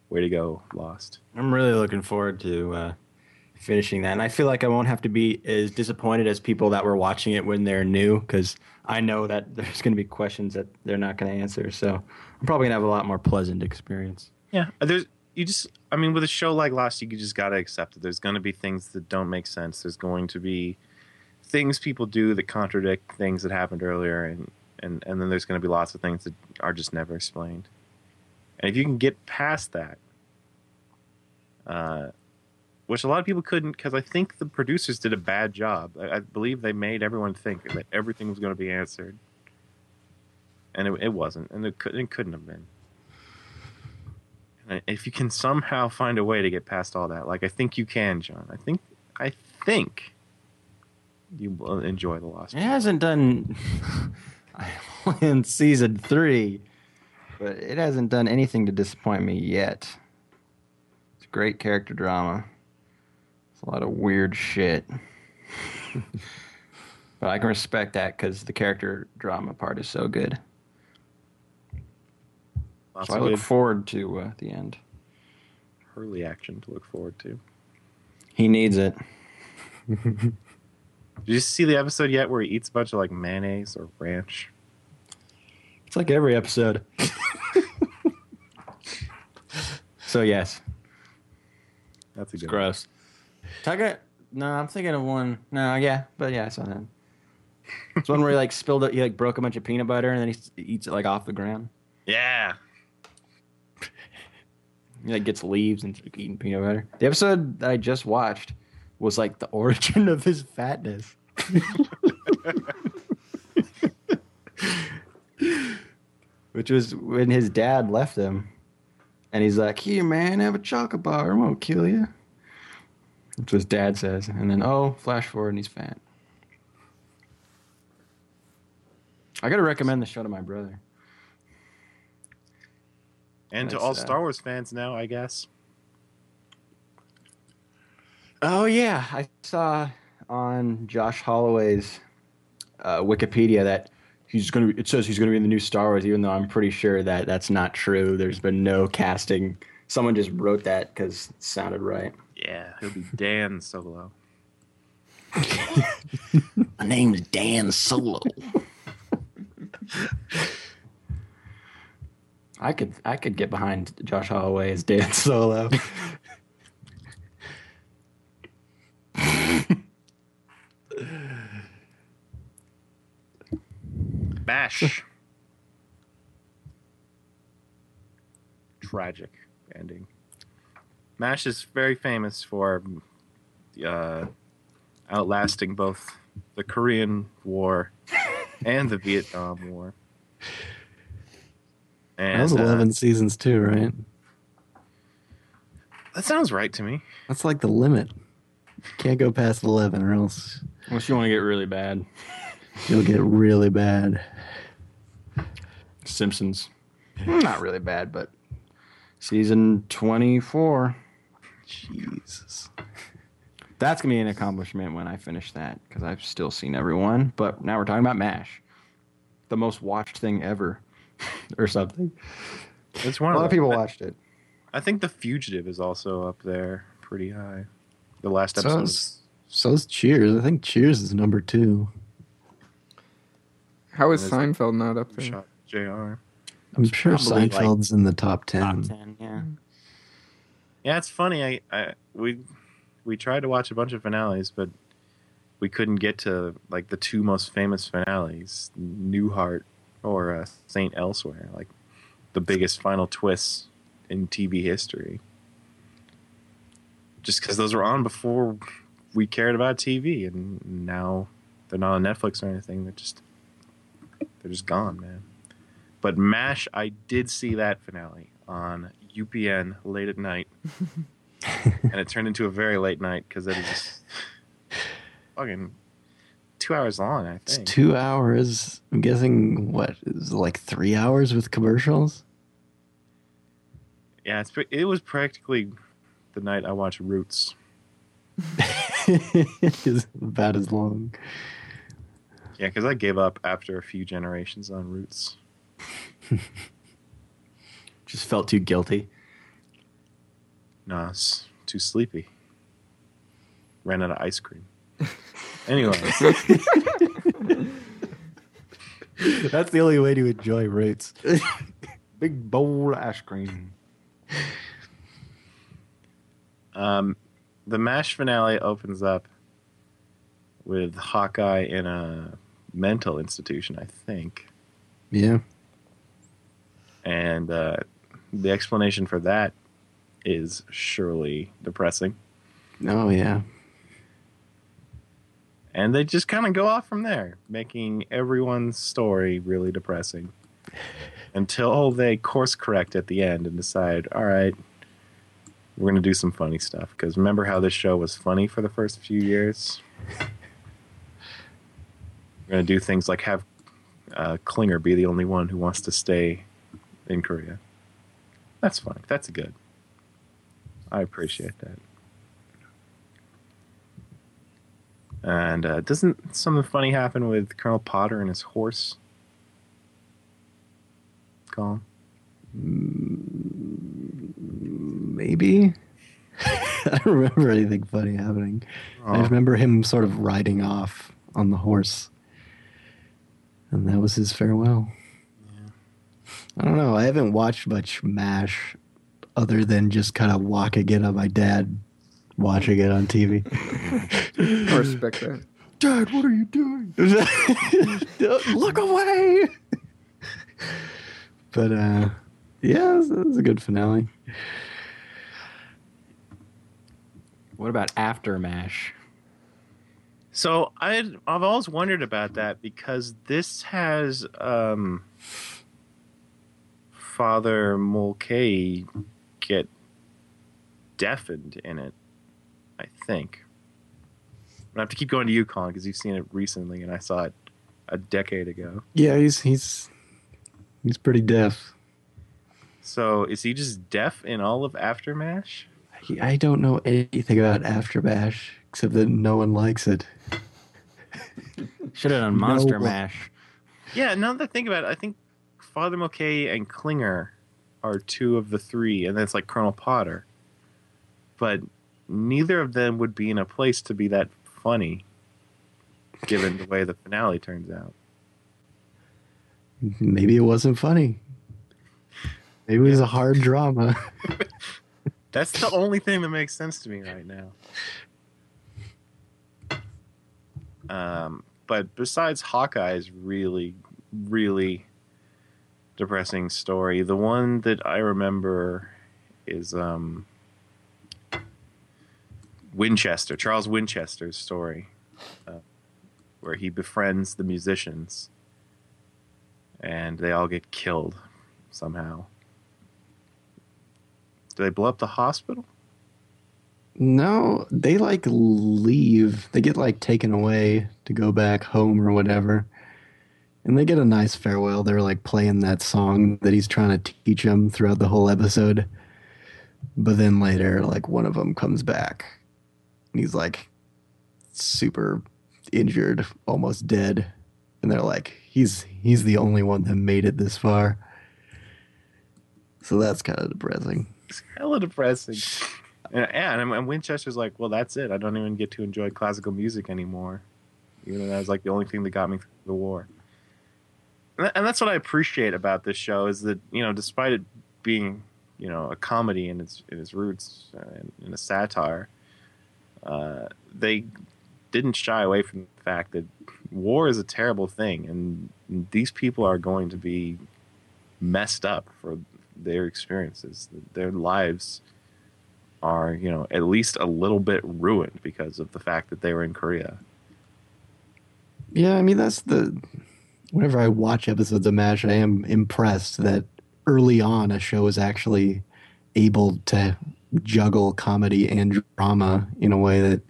Way to go, Lost. I'm really looking forward to uh, finishing that, and I feel like I won't have to be as disappointed as people that were watching it when they're new, because I know that (laughs) there's going to be questions that they're not going to answer. So I'm probably going to have a lot more pleasant experience. Yeah, there's you just I mean with a show like Lost, you just gotta accept that There's going to be things that don't make sense. There's going to be things people do that contradict things that happened earlier, and and and then there's going to be lots of things that are just never explained. And if you can get past that, uh, which a lot of people couldn't, because I think the producers did a bad job. I, I believe they made everyone think that everything was going to be answered, and it, it wasn't, and it, could, it couldn't have been. And if you can somehow find a way to get past all that, like I think you can, John. I think I think you will enjoy the Lost. It hasn't done (laughs) in season three, but it hasn't done anything to disappoint me yet. It's great character drama. It's a lot of weird shit. (laughs) but I can respect that because the character drama part is so good. Lots so I look forward to uh, the end. Hurley action to look forward to. He needs it. (laughs) Did you see the episode yet where he eats a bunch of like mayonnaise or ranch? It's like every episode. (laughs) so yes, That's a it's good. gross. Tugga? No, I'm thinking of one. No, yeah, but yeah, I saw that. It's one where he like spilled it. He like broke a bunch of peanut butter and then he eats it like off the ground. Yeah. Like gets leaves and eating peanut butter. The episode that I just watched was like the (laughs) origin of his fatness. (laughs) Which was when his dad left him. And he's like, Here, man, have a chocolate bar. Going to kill you. What his dad says. And then, oh, flash forward and he's fat. I got to recommend the show to my brother. And to all sad. Star Wars fans now, I guess. Oh yeah, I saw on Josh Holloway's uh, Wikipedia that he's gonna. Be, it says he's gonna be in the new Star Wars, even though I'm pretty sure that that's not true. There's been no casting. Someone just wrote that because it sounded right. Yeah, he'll be Dan Solo. (laughs) My name's Dan Solo. (laughs) I could I could get behind Josh Holloway as (laughs) Dan Solo. (laughs) Bash. Tragic ending. MASH is very famous for uh, outlasting both the Korean War and the Vietnam War. And That was uh, 11 seasons too, right? that sounds right to me. That's like the limit. Can't go past 11 or else Unless you want to get really bad. you'll get really bad. Simpsons. Not really bad, but season 24. Jesus. That's going to be an accomplishment when I finish that because I've still seen everyone. But now we're talking about MASH. The most watched thing ever (laughs) or something. It's one A lot of of people I- watched it. I think The Fugitive is also up there pretty high. The last So episode. is, so is Cheers. I think Cheers is number two. How is Is- Seinfeld not up there? Shot JR. I'm sure probably, like, Seinfeld's in the top 10. Top 10, yeah. Yeah, it's funny. I, I we we tried to watch a bunch of finales, but we couldn't get to like the two most famous finales, Newhart or uh, Saint Elsewhere, like the biggest final twists in TV history. Just because those were on before we cared about TV, and now they're not on Netflix or anything. They're just they're just gone, man. But Mash, I did see that finale on UPN late at night, (laughs) and it turned into a very late night because it is just (laughs) fucking two hours long. I It's two hours. I'm guessing, what, is like three hours with commercials? yeah, it's it was practically the night I watched Roots. (laughs) (laughs) it's about as long. Yeah, because I gave up after a few generations on Roots. (laughs) Just felt too guilty. No, I was too sleepy. Ran out of ice cream. Anyway, (laughs) That's the only way to enjoy Roots. (laughs) Big bowl of ice cream. um, the MASH finale opens up with Hawkeye in a mental institution, I think. Yeah. And uh, the explanation for that is surely depressing. Oh, yeah. And they just kind of go off from there, making everyone's story really depressing. Until they course correct at the end and decide, all right, we're going to do some funny stuff. Because remember how this show was funny for the first few years? We're going to do things like have uh, Klinger be the only one who wants to stay in Korea. That's funny. That's good. I appreciate that. And uh, doesn't something funny happen with Colonel Potter and his horse? Colin? Maybe. (laughs) I don't remember anything funny happening. I Oh, remember him sort of riding off on the horse. And that was his farewell. Yeah. I don't know. I haven't watched much MASH other than just kind of walking in on my dad watching it on TV. (laughs) I respect that. Dad, what are you doing? (laughs) Look away! but uh, yeah, it was, it was a good finale. What about AfterMASH? So I I've always wondered about that because this has um, Father Mulcahy get deafened in it. I think. I have to keep going to you, Colin, because you've seen it recently, and I saw it a decade ago. Yeah, he's he's he's pretty deaf. So is he just deaf in all of AfterMASH? I don't know anything about AfterMASH except that no one likes it. Should have done (laughs) Monster No. Mash. Yeah, now that I think about it, I think Father Mulcahy and Klinger are two of the three, and then it's like Colonel Potter. But neither of them would be in a place to be that funny, given the way the finale turns out. Maybe it wasn't funny. Maybe it was a hard drama. (laughs) That's the only thing that makes sense to me right now. Um, but besides Hawkeye's really, really depressing story, the one that I remember is um, Winchester, Charles Winchester's story, uh, where he befriends the musicians and they all get killed somehow. Do they blow up the hospital? No, they like leave. They get like taken away to go back home or whatever. And they get a nice farewell. They're like playing that song that he's trying to teach them throughout the whole episode. But then later, like one of them comes back. And he's like super injured, almost dead. And they're like, he's he's the only one that made it this far. So that's kind of depressing. It's hella depressing. And, and, Winchester's like, well, that's it. I don't even get to enjoy classical music anymore. Even though that was like the only thing that got me through the war. And, and that's what I appreciate about this show is that you know, despite it being you know a comedy in its in its roots uh, and a satire, uh, they didn't shy away from the fact that war is a terrible thing, and these people are going to be messed up for their experiences. Their lives are, you know, at least a little bit ruined because of the fact that they were in Korea. Yeah, I mean that's the. Whenever I watch episodes of MASH, I am impressed that early on a show is actually able to juggle comedy and drama in a way that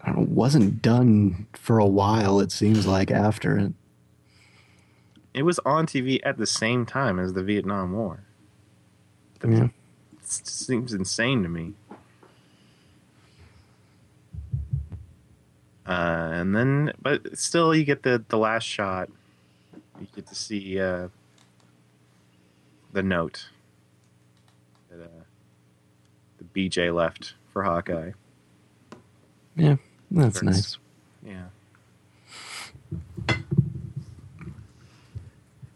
I don't know, wasn't done for a while. It seems like after it. It was on TV at the same time as the Vietnam War. Yeah. Seems insane to me. Uh, and then, but still, you get the the last shot. You get to see uh, the note that uh, the BJ left for Hawkeye. Yeah, that's Hurts. nice. Yeah.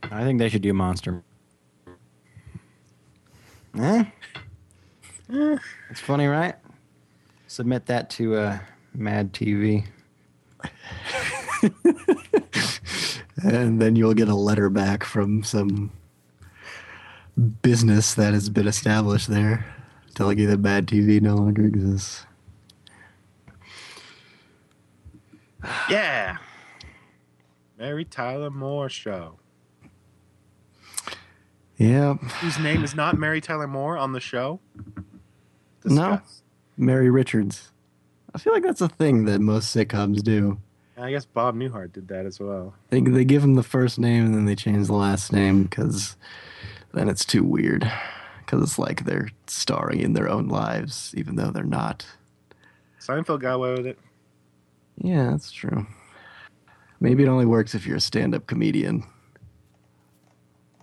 I think they should do Monster. Eh? It's funny, right? Submit that to uh, Mad TV. (laughs) And then you'll get a letter back from some business that has been established there telling you that bad TV no longer exists. (sighs) Yeah. Mary Tyler Moore show. Yeah, Whose name is not Mary Tyler Moore on the show? No. Mary Richards. I feel like that's a thing that most sitcoms do. I guess Bob Newhart did that as well. They they give him the first name and then they change the last name because then it's too weird. Because it's like they're starring in their own lives, even though they're not. Seinfeld got away with it. Yeah, that's true. Maybe it only works if you're a stand-up comedian,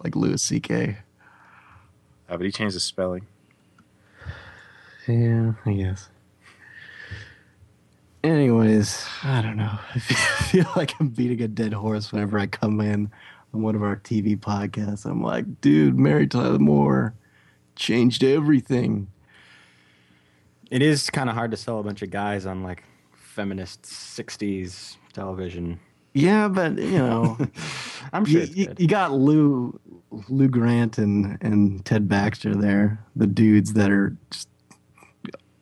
like Louis C.K. Uh, but he changed the spelling. Yeah, I guess. Anyways, I don't know. (laughs) I feel like I'm beating a dead horse whenever I come in on one of our TV podcasts. I'm like, dude, Mary Tyler Moore changed everything. It is kind of hard to sell a bunch of guys on like feminist '60s television. Yeah, but you know, (laughs) I'm sure you, you got Lou Lou Grant and and Ted Baxter there, the dudes that are just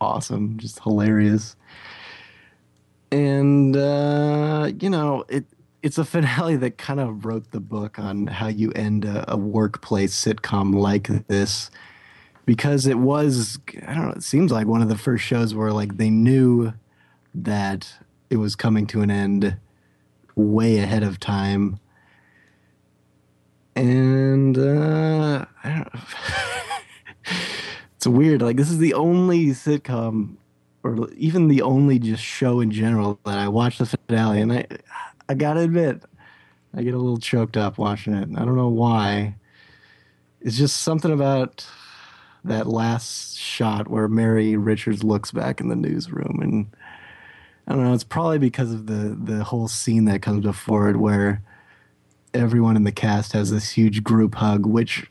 awesome, just hilarious. And uh, you know, it it's a finale that kind of wrote the book on how you end a, a workplace sitcom like this because it was I don't know, it seems like one of the first shows where like they knew that it was coming to an end way ahead of time. And uh, I don't know. (laughs) it's weird. Like this is the only sitcom, or even the only just show in general that I watched the finale, and I, I gotta admit, I get a little choked up watching it. I don't know why. It's just something about that last shot where Mary Richards looks back in the newsroom and I don't know. It's probably because of the the whole scene that comes before it, where everyone in the cast has this huge group hug, which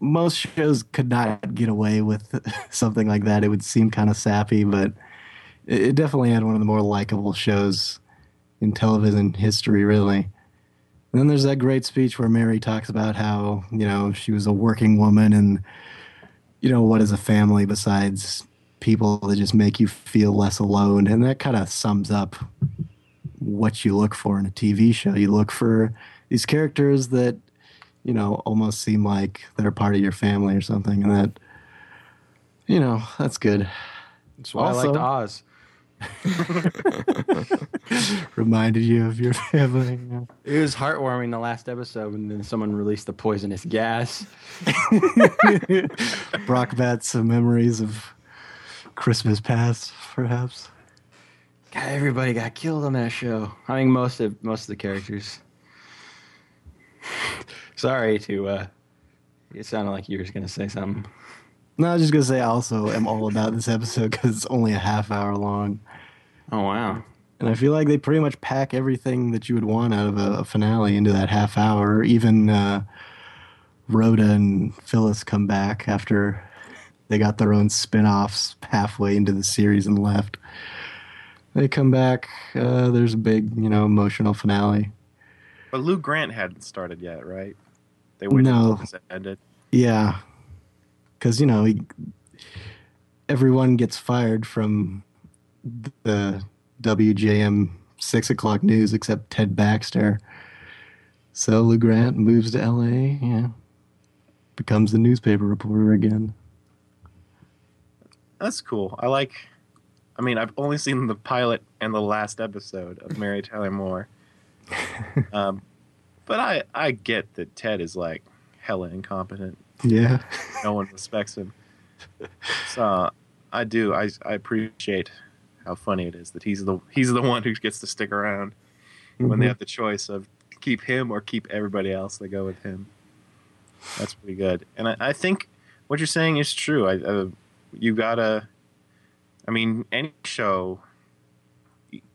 most shows could not get away with (laughs) something like that. It would seem kind of sappy, but it, it definitely had one of the more likable shows in television history, really. And then there's that great speech where Mary talks about how you know she was a working woman and you know what is a family besides people that just make you feel less alone? And that kind of sums up what you look for in a TV show. You look for these characters that you know almost seem like they're part of your family or something and that you know that's good. That's why I Also- liked Oz. (laughs) reminded you of your family It was heartwarming the last episode when then someone released the poisonous gas. (laughs) Brock back some memories of christmas past perhaps God, everybody got killed on that show. I think most of most of the characters. (sighs) Sorry to. uh It sounded like you were going to say something. No i was just gonna say i also am all about this episode because it's only a half hour long Oh wow! And I feel like they pretty much pack everything that you would want out of a, a finale into that half hour. Even uh, Rhoda and Phyllis come back after they got their own spin offs halfway into the series and left. They come back. Uh, there's a big, you know, emotional finale. But Lou Grant hadn't started yet, right? They waited No. until this ended. Yeah. Because, you know, he, everyone gets fired from the WJM 6 o'clock news except Ted Baxter. So Lou Grant moves to LA, yeah. Becomes the newspaper reporter again. That's cool. I like. I mean, I've only seen the pilot and the last episode of Mary Tyler Moore. (laughs) um, but I I get that Ted is like hella incompetent. Yeah. (laughs) No one respects him. So I do. I I appreciate how funny it is that he's the he's the one who gets to stick around when they Mhm. have the choice of keep him or keep everybody else. They go with him. That's pretty good. And I, I think what you're saying is true. I, uh, you gotta. I mean, any show,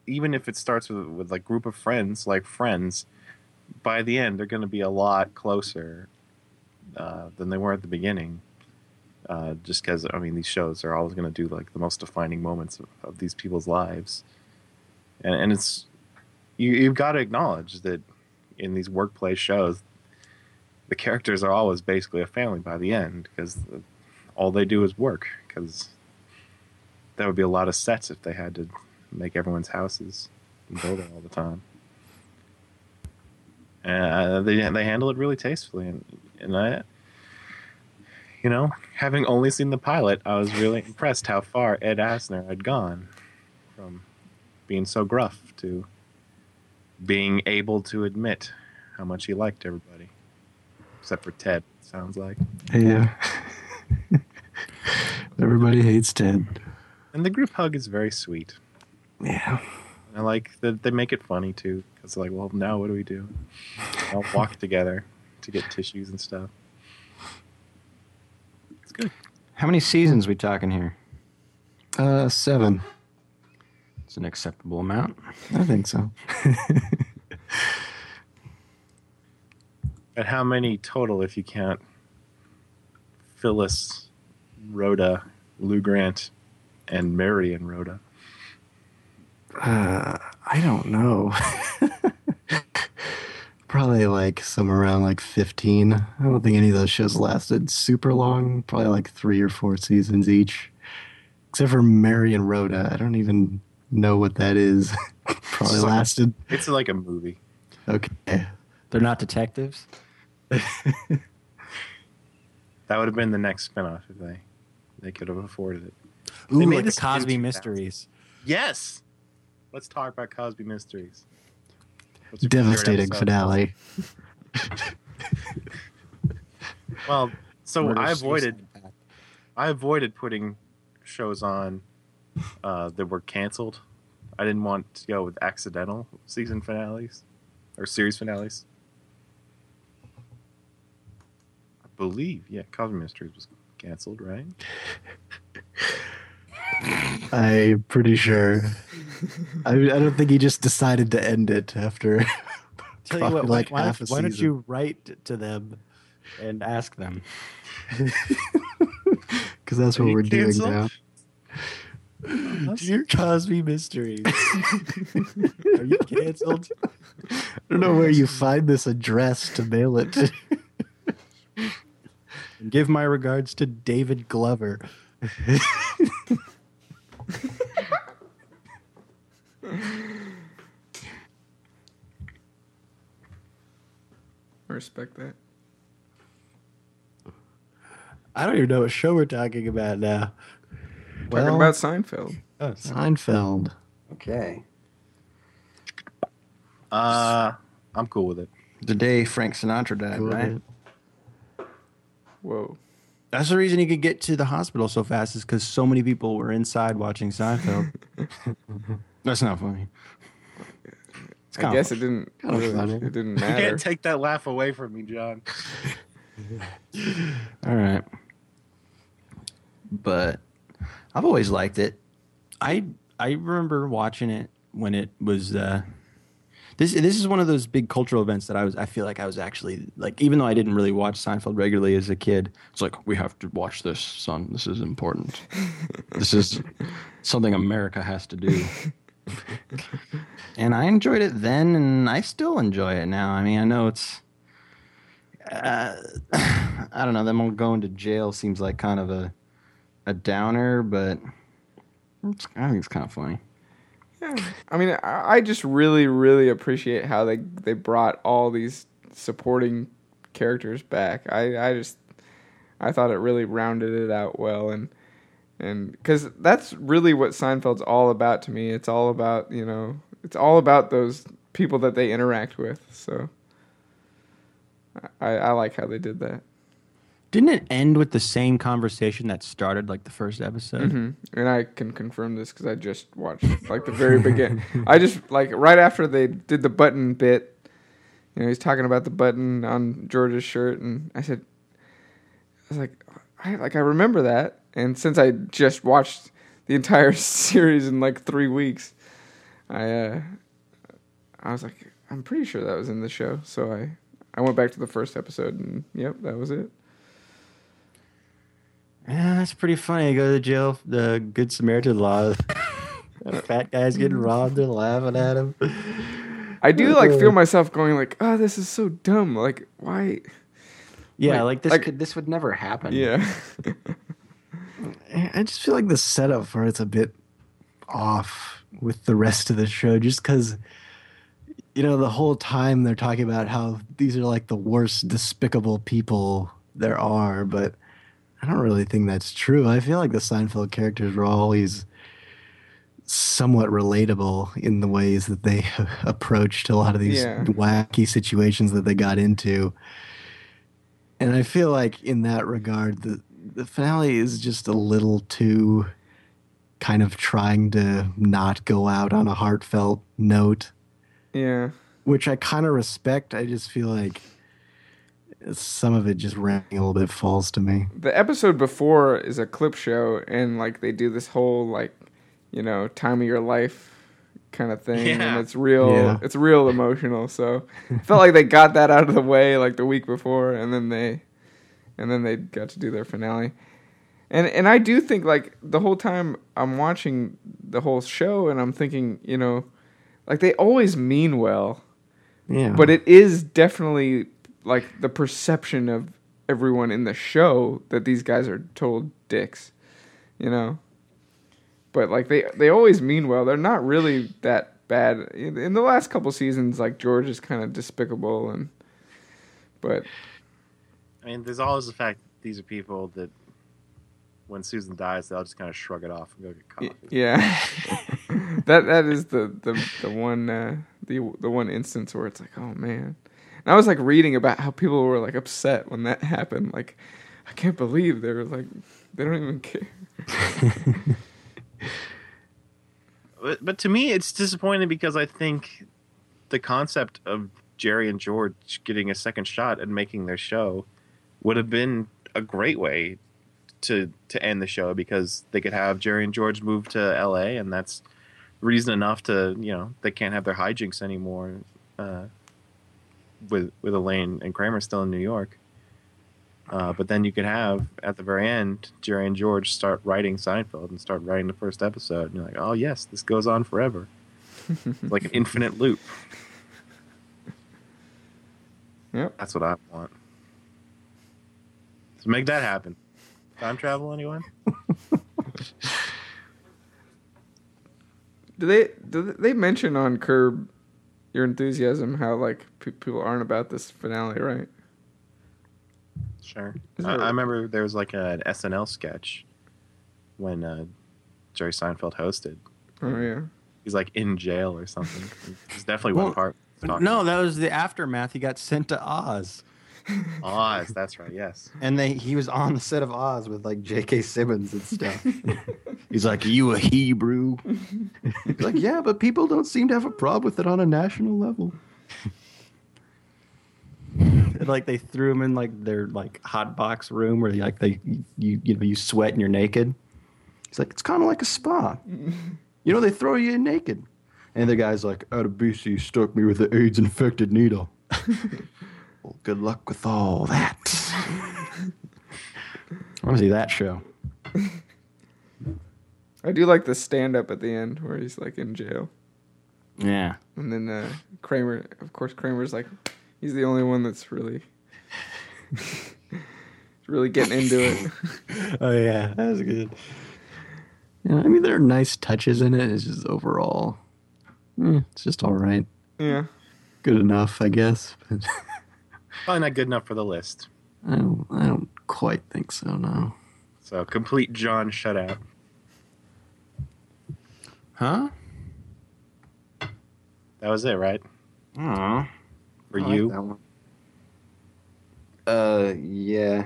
even if it starts with with like group of friends, like Friends, by the end they're going to be a lot closer uh, than they were at the beginning. Uh, just because I mean, these shows are always going to do like the most defining moments of, of these people's lives, and and it's you you've got to acknowledge that in these workplace shows, the characters are always basically a family by the end because all they do is work. Because that would be a lot of sets if they had to make everyone's houses and build it all the time. And uh, they they handle it really tastefully, and and I, you know, having only seen the pilot, I was really impressed how far Ed Asner had gone from being so gruff to being able to admit how much he liked everybody, except for Ted. Sounds like, Yeah. (laughs) Everybody hates Ted. and the group hug is very sweet. Yeah. I like that they make it funny too, because like, well, now what do we do? I'll walk (laughs) together to get tissues and stuff. It's good. How many seasons we talking here? Uh, seven. It's an acceptable amount. I think so. (laughs) And how many total if you count Phyllis, Rhoda, Lou Grant, and Mary and Rhoda? Uh, I don't know. (laughs) Probably like somewhere around like 15. I don't think any of those shows lasted super long. Probably like three or four seasons each. Except for Mary and Rhoda. I don't even know what that is. (laughs) Probably It's like lasted. It's like a movie. Okay. They're not detectives. (laughs) That would have been the next spinoff if they they could have afforded it. Ooh, They made like the Cosby 2000. Mysteries. Yes. Let's talk about Cosby Mysteries. What's your favorite Devastating finale. (laughs) Well, so Murder, I avoided. I avoided putting shows on uh, that were canceled. I didn't want to go with accidental season finales or series finales. I believe, yeah, Cosby Mysteries was canceled, right? (laughs) I'm pretty sure. I, I don't think he just decided to end it after. (laughs) Tell you probably what, like why, half a why don't you write to them and ask them? (laughs) Because that's Are what we're doing now. Dear Cosby Mysteries, are you canceled? I don't know where you find this address to mail it to. Give my regards to David Glover. (laughs) I respect that. I don't even know what show we're talking about now. Talking about Seinfeld. Oh, Seinfeld. okay. Uh, I'm cool with it. The day Frank Sinatra died, Cool. right? Whoa. That's the reason he could get to the hospital so fast is because so many people were inside watching Seinfeld. (laughs) That's not funny. It's I kinda guess it didn't. Really- it didn't matter. You can't take that laugh away from me, John. (laughs) All right. But I've always liked it. I I remember watching it when it was uh this this is one of those big cultural events that I was I feel like I was actually like even though I didn't really watch Seinfeld regularly as a kid, it's like we have to watch this, son. This is important. this is (laughs) something America has to do. (laughs) and I enjoyed it then and I still enjoy it now. I mean, I know it's uh, (clears throat) I don't know. Them all going to jail seems like kind of a a downer, but I think it's kind of funny. Yeah. I mean, I, I just really, really appreciate how they they brought all these supporting characters back. I, I just I thought it really rounded it out well, and and because that's really what Seinfeld's all about to me. It's all about you know, it's all about those people that they interact with. So I, I like how they did that. Didn't it end with the same conversation that started like the first episode? hmm And I can confirm this because I just watched like the very beginning. I just like right after they did the button bit. You know, he's talking about the button on George's shirt, and I said, I was like, I like I remember that. And since I just watched the entire (laughs) series in like three weeks, I uh, I was like, I'm pretty sure that was in the show. So I I went back to the first episode, and yep, that was it. Yeah, that's pretty funny. You go to jail, the Good Samaritan law. (laughs) Fat guy's getting (laughs) robbed. They're laughing at him. I do like feel myself going like, oh, this is so dumb. Like, why? Yeah, Like- like, this like- could this would never happen. Yeah. I just feel like the setup for it's a bit off with the rest of the show, just because you know the whole time they're talking about how these are like the worst despicable people there are, but I don't really think that's true. I feel like the Seinfeld characters were always somewhat relatable in the ways that they (laughs) approached a lot of these Yeah. wacky situations that they got into. And I feel like in that regard, the the finale is just a little too kind of trying to not go out on a heartfelt note, yeah. which I kind of respect. I just feel like some of it just rang a little bit false to me. The episode before is a clip show, and like they do this whole like, you know, time of your life kind of thing, Yeah. and it's real. Yeah. It's real emotional. So I (laughs) felt like they got that out of the way like the week before, and then they, and then they got to do their finale. And and I do think like the whole time I'm watching the whole show, and I'm thinking, you know, like they always mean well, Yeah. but it is definitely like the perception of everyone in the show that these guys are total dicks, you know. But like they they always mean well. They're not really that bad. In, in the last couple seasons, like George is kind of despicable, and but I mean, there's always the fact that these are people that when Susan dies, they'll just kind of shrug it off and go get coffee. yeah, (laughs) that that is the the the one uh, the the one instance where it's like, oh man. And I was like reading about how people were like upset when that happened. Like, I can't believe they were like they don't even care. (laughs) But, but to me, it's disappointing because I think the concept of Jerry and George getting a second shot at making their show would have been a great way to to end the show because they could have Jerry and George move to L.A. and that's reason enough to you know they can't have their hijinks anymore uh, with with Elaine and Kramer still in New York. Uh, but then you could have at the very end Jerry and George start writing Seinfeld and start writing the first episode, and you're like, oh yes, this goes on forever, like an infinite loop. (laughs) Yep. That's what I want. So make that happen. Time travel, anyone? (laughs) Do they do they mention on Curb Your Enthusiasm how like pe- people aren't about this finale, right? Sure. I, there- I remember there was like an SNL sketch when uh, Jerry Seinfeld hosted. Oh yeah. He's like in jail or something. It's definitely one part. No, about. that was the aftermath. He got sent to Oz, Oz. That's right. Yes. and they he was on the set of Oz with like J.K. Simmons and stuff. (laughs) He's like, "Are you a Hebrew?" He's like, "Yeah, but people don't seem to have a problem with it on a national level." And, like they threw him in like their like hot box room where like they you you know you sweat and you're naked. He's like, it's kind of like a spa. You know, they throw you in naked. And the guy's like, Adebisi struck me with the AIDS infected needle. (laughs) well, good luck with all that. I want to see that show. I do like the stand up at the end where he's like in jail. Yeah. And then uh, Kramer, of course, Kramer's like, he's the only one that's really, (laughs) really getting into it. (laughs) Oh yeah, that was good. Yeah, I mean, there are nice touches in it. It's just overall, eh, it's just all right. Yeah. Good enough, I guess. (laughs) But Probably not good enough for the list. I don't, I don't quite think so. No. So complete John shutout. Huh? That was it, right? Aw. For I like you? that one. Uh, yeah.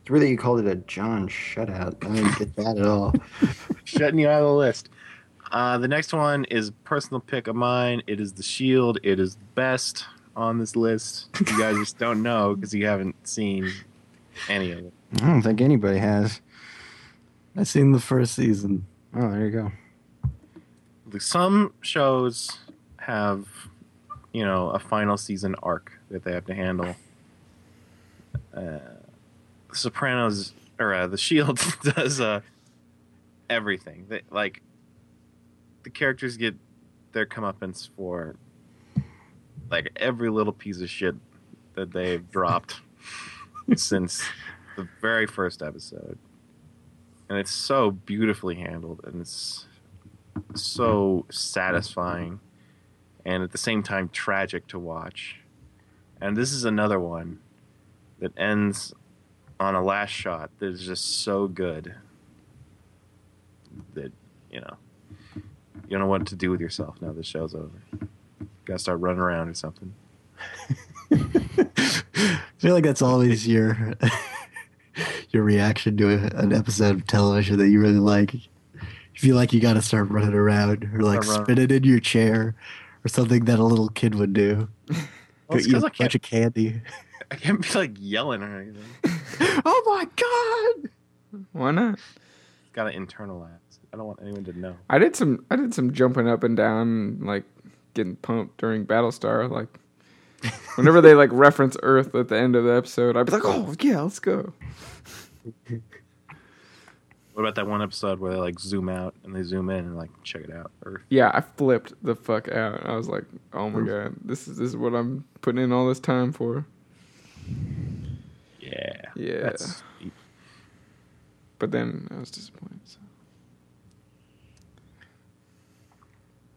It's really you called it a John shutout. I didn't get that at all. (laughs) Shutting you out of the list. Uh, the next one is personal pick of mine. It is The Shield. It is best on this list. You guys just don't know because you haven't seen any of it. I don't think anybody has. I've seen the first season. Oh, there you go. Some shows have, you know, a final season arc that they have to handle. Uh, the Sopranos or uh, The Shield (laughs) does uh, everything. They, like the characters get their comeuppance for like every little piece of shit that they've (laughs) dropped since the very first episode, and it's so beautifully handled, and it's so satisfying, and at the same time tragic to watch. And this is another one that ends on a last shot that is just so good that you know you don't know what to do with yourself now the show's over. Gotta start running around or something. (laughs) I feel like that's always your (laughs) your reaction to a, an episode of television that you really like. You feel like you got to start running around or like Start running. spinning in your chair or something that a little kid would do. Well, Go eat a 'cause bunch of candy. I can't be like yelling or anything. (laughs) oh my god! Why not? Gotta internalize. I don't want anyone to know. I did some I did some jumping up and down, like getting pumped during Battlestar. Like whenever they like reference Earth at the end of the episode, I'd be like, "Oh yeah, let's go." What about that one episode where they like zoom out and they zoom in and like check it out? Or Yeah, I flipped the fuck out. I was like, "Oh my god, this is this is what I'm putting in all this time for." yeah, Yeah. That's. But then I was disappointed. So.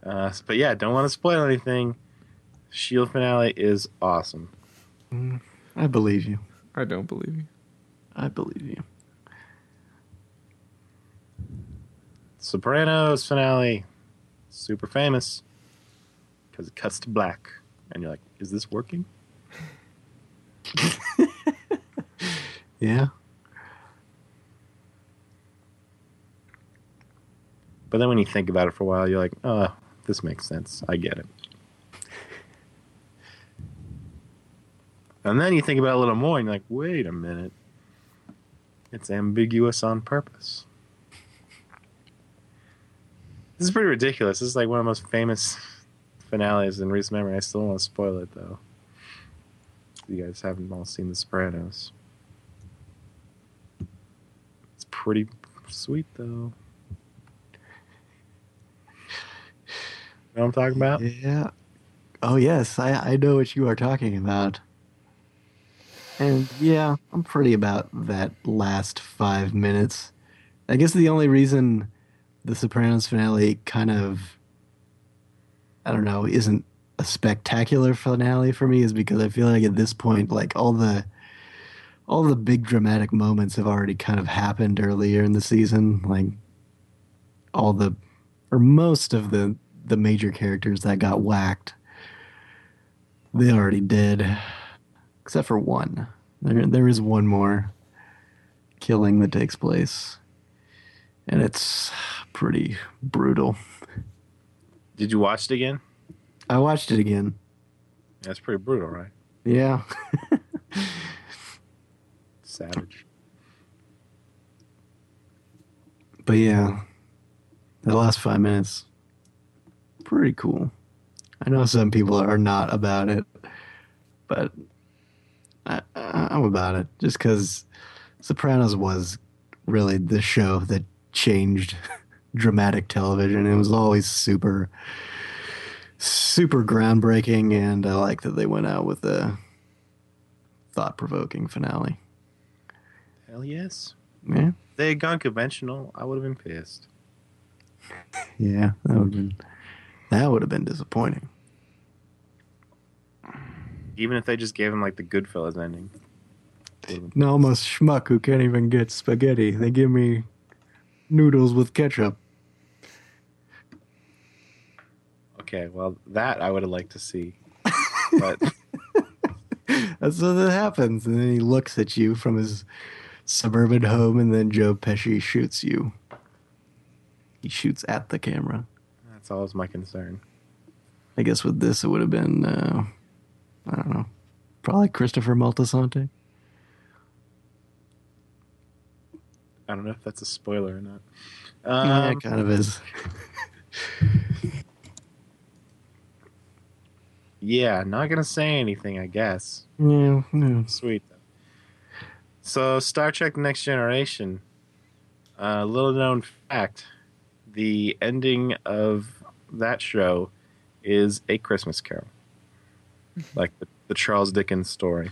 Uh, but yeah, don't want to spoil anything. Shield finale is awesome. I believe you. I don't believe you. I believe you. Sopranos finale, super famous because it cuts to black, and you're like, is this working? (laughs) Yeah. But then when you think about it for a while, you're like, oh, this makes sense. I get it. And then you think about it a little more, and you're like, wait a minute. It's ambiguous on purpose. This is pretty ridiculous. This is like one of the most famous finales in recent memory. I still don't want to spoil it, though. You guys haven't all seen The Sopranos. It's pretty sweet, though. You know what I'm talking about? Yeah. Oh yes, I I know what you are talking about. And yeah, I'm pretty about that last five minutes. I guess the only reason the Sopranos finale kind of I don't know, isn't a spectacular finale for me is because I feel like at this point, like all the all the big dramatic moments have already kind of happened earlier in the season. Like all the or most of the the major characters that got whacked they already did except for one there there is one more killing that takes place and it's pretty brutal Did you watch it again? i watched it again That's pretty brutal, right? yeah (laughs) Savage. but yeah the last five minutes pretty cool i know some people are not about it but I, i'm about it just because sopranos was really the show that changed (laughs) dramatic television it was always super super groundbreaking and i like that they went out with a thought-provoking finale Hell yes. yeah If they had gone conventional, I would have been pissed. (laughs) Yeah, that would have been that would have been disappointing. Even if they just gave him like the Goodfellas ending. No, I'm a schmuck who can't even get spaghetti. They give me noodles with ketchup. Okay, well, that I would have liked to see. (laughs) But That's what that happens. And then he looks at you from his suburban home, and then Joe Pesci shoots you. He shoots at the camera. That's always my concern. I guess with this, it would have been, uh, I don't know, probably Christopher Moltisanti. I don't know if that's a spoiler or not. yeah, Um, it kind of is. (laughs) yeah, not gonna say anything. I guess. Yeah, no. Sweet. So, Star Trek Next Generation. A little known fact the ending of that show is A Christmas Carol. (laughs) like the, the Charles Dickens story,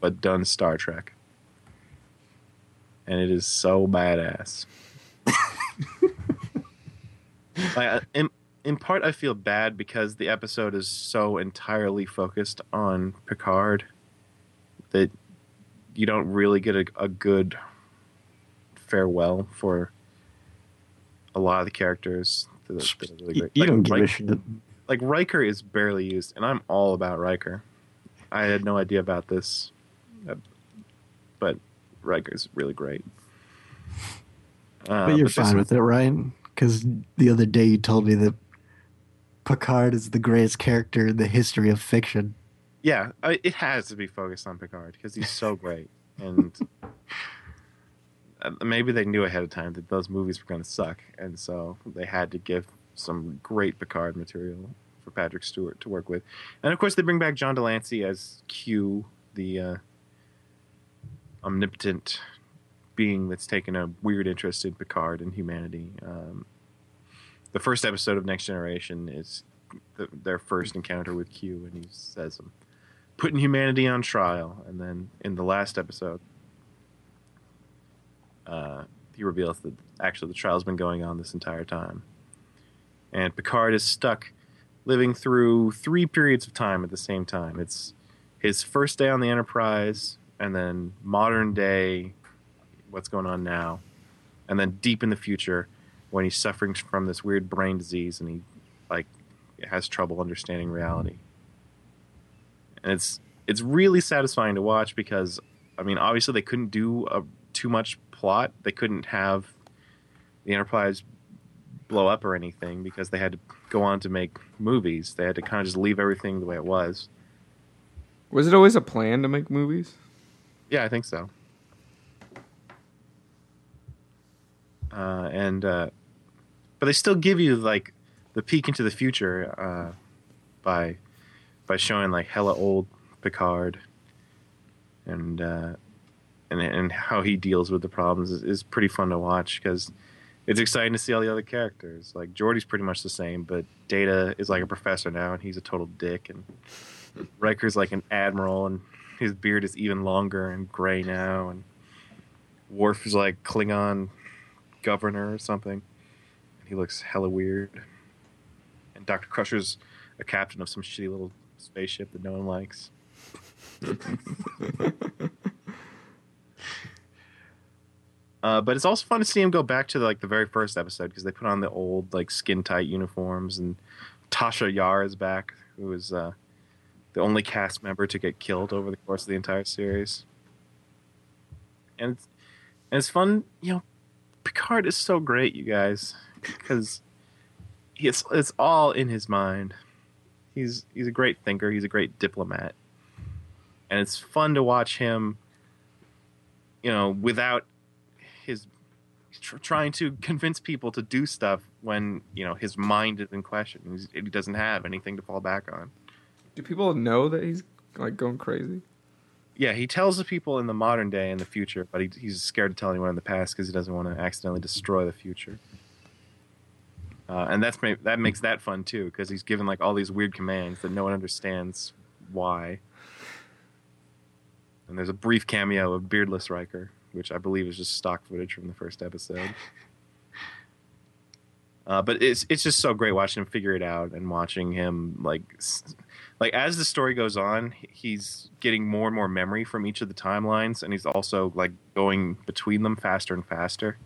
but done Star Trek. And it is so badass. (laughs) like, uh, in, in part, I feel bad because the episode is so entirely focused on Picard that you don't really get a, a good farewell for a lot of the characters. That, that are really You, Like, don't give a shit. like Riker is barely used, and I'm all about Riker. I had no idea about this, uh, but Riker's really great. Uh, But you're this fine with it, right? Because the other day you told me that Picard is the greatest character in the history of fiction. Yeah, it has to be focused on Picard because he's so (laughs) great, and maybe they knew ahead of time that those movies were going to suck, and so they had to give some great Picard material for Patrick Stewart to work with. And of course, they bring back John de Lancie as Q, the uh, omnipotent being that's taken a weird interest in Picard and humanity. Um, the first episode of Next Generation is the, their first encounter with Q, and he says, "I'm putting humanity on trial." And then in the last episode, uh, he reveals that actually the trial's been going on this entire time, and Picard is stuck living through three periods of time at the same time. It's his first day on the Enterprise, and then modern day, what's going on now, and then deep in the future when he's suffering from this weird brain disease and he like has trouble understanding reality. And it's it's really satisfying to watch because I mean obviously they couldn't do a, too much plot. They couldn't have the Enterprise blow up or anything because they had to go on to make movies. They had to kind of just leave everything the way it was. Was it always a plan to make movies? Yeah, I think so. Uh, and uh, but they still give you like the peek into the future uh, by by showing like hella old Picard and uh, and and how he deals with the problems is, is pretty fun to watch because it's exciting to see all the other characters. Like Geordi's pretty much the same, but Data is like a professor now, and he's a total dick, and Riker's like an admiral, and his beard is even longer and gray now, and Worf is like Klingon governor or something. And he looks hella weird. And Dr. Crusher's a captain of some shitty little spaceship that no one likes. (laughs) uh, but it's also fun to see him go back to like the very first episode because they put on the old like skin tight uniforms and Tasha Yar is back, who is uh, the only cast member to get killed over the course of the entire series. And it's, and it's fun, you know. Picard is so great, you guys, because it's it's all in his mind. He's he's a great thinker. He's a great diplomat, and it's fun to watch him. You know, without his tr- trying to convince people to do stuff when you know his mind is in question. He's, he doesn't have anything to fall back on. Do people know that he's like going crazy? Yeah, he tells the people in the modern day and the future, but he, he's scared to tell anyone in the past because he doesn't want to accidentally destroy the future. Uh, and that's that makes that fun too because he's given like all these weird commands that no one understands why. And there's a brief cameo of beardless Riker, which I believe is just stock footage from the first episode. (laughs) Uh, but it's it's just so great watching him figure it out and watching him like like as the story goes on, he's getting more and more memory from each of the timelines, and he's also like going between them faster and faster.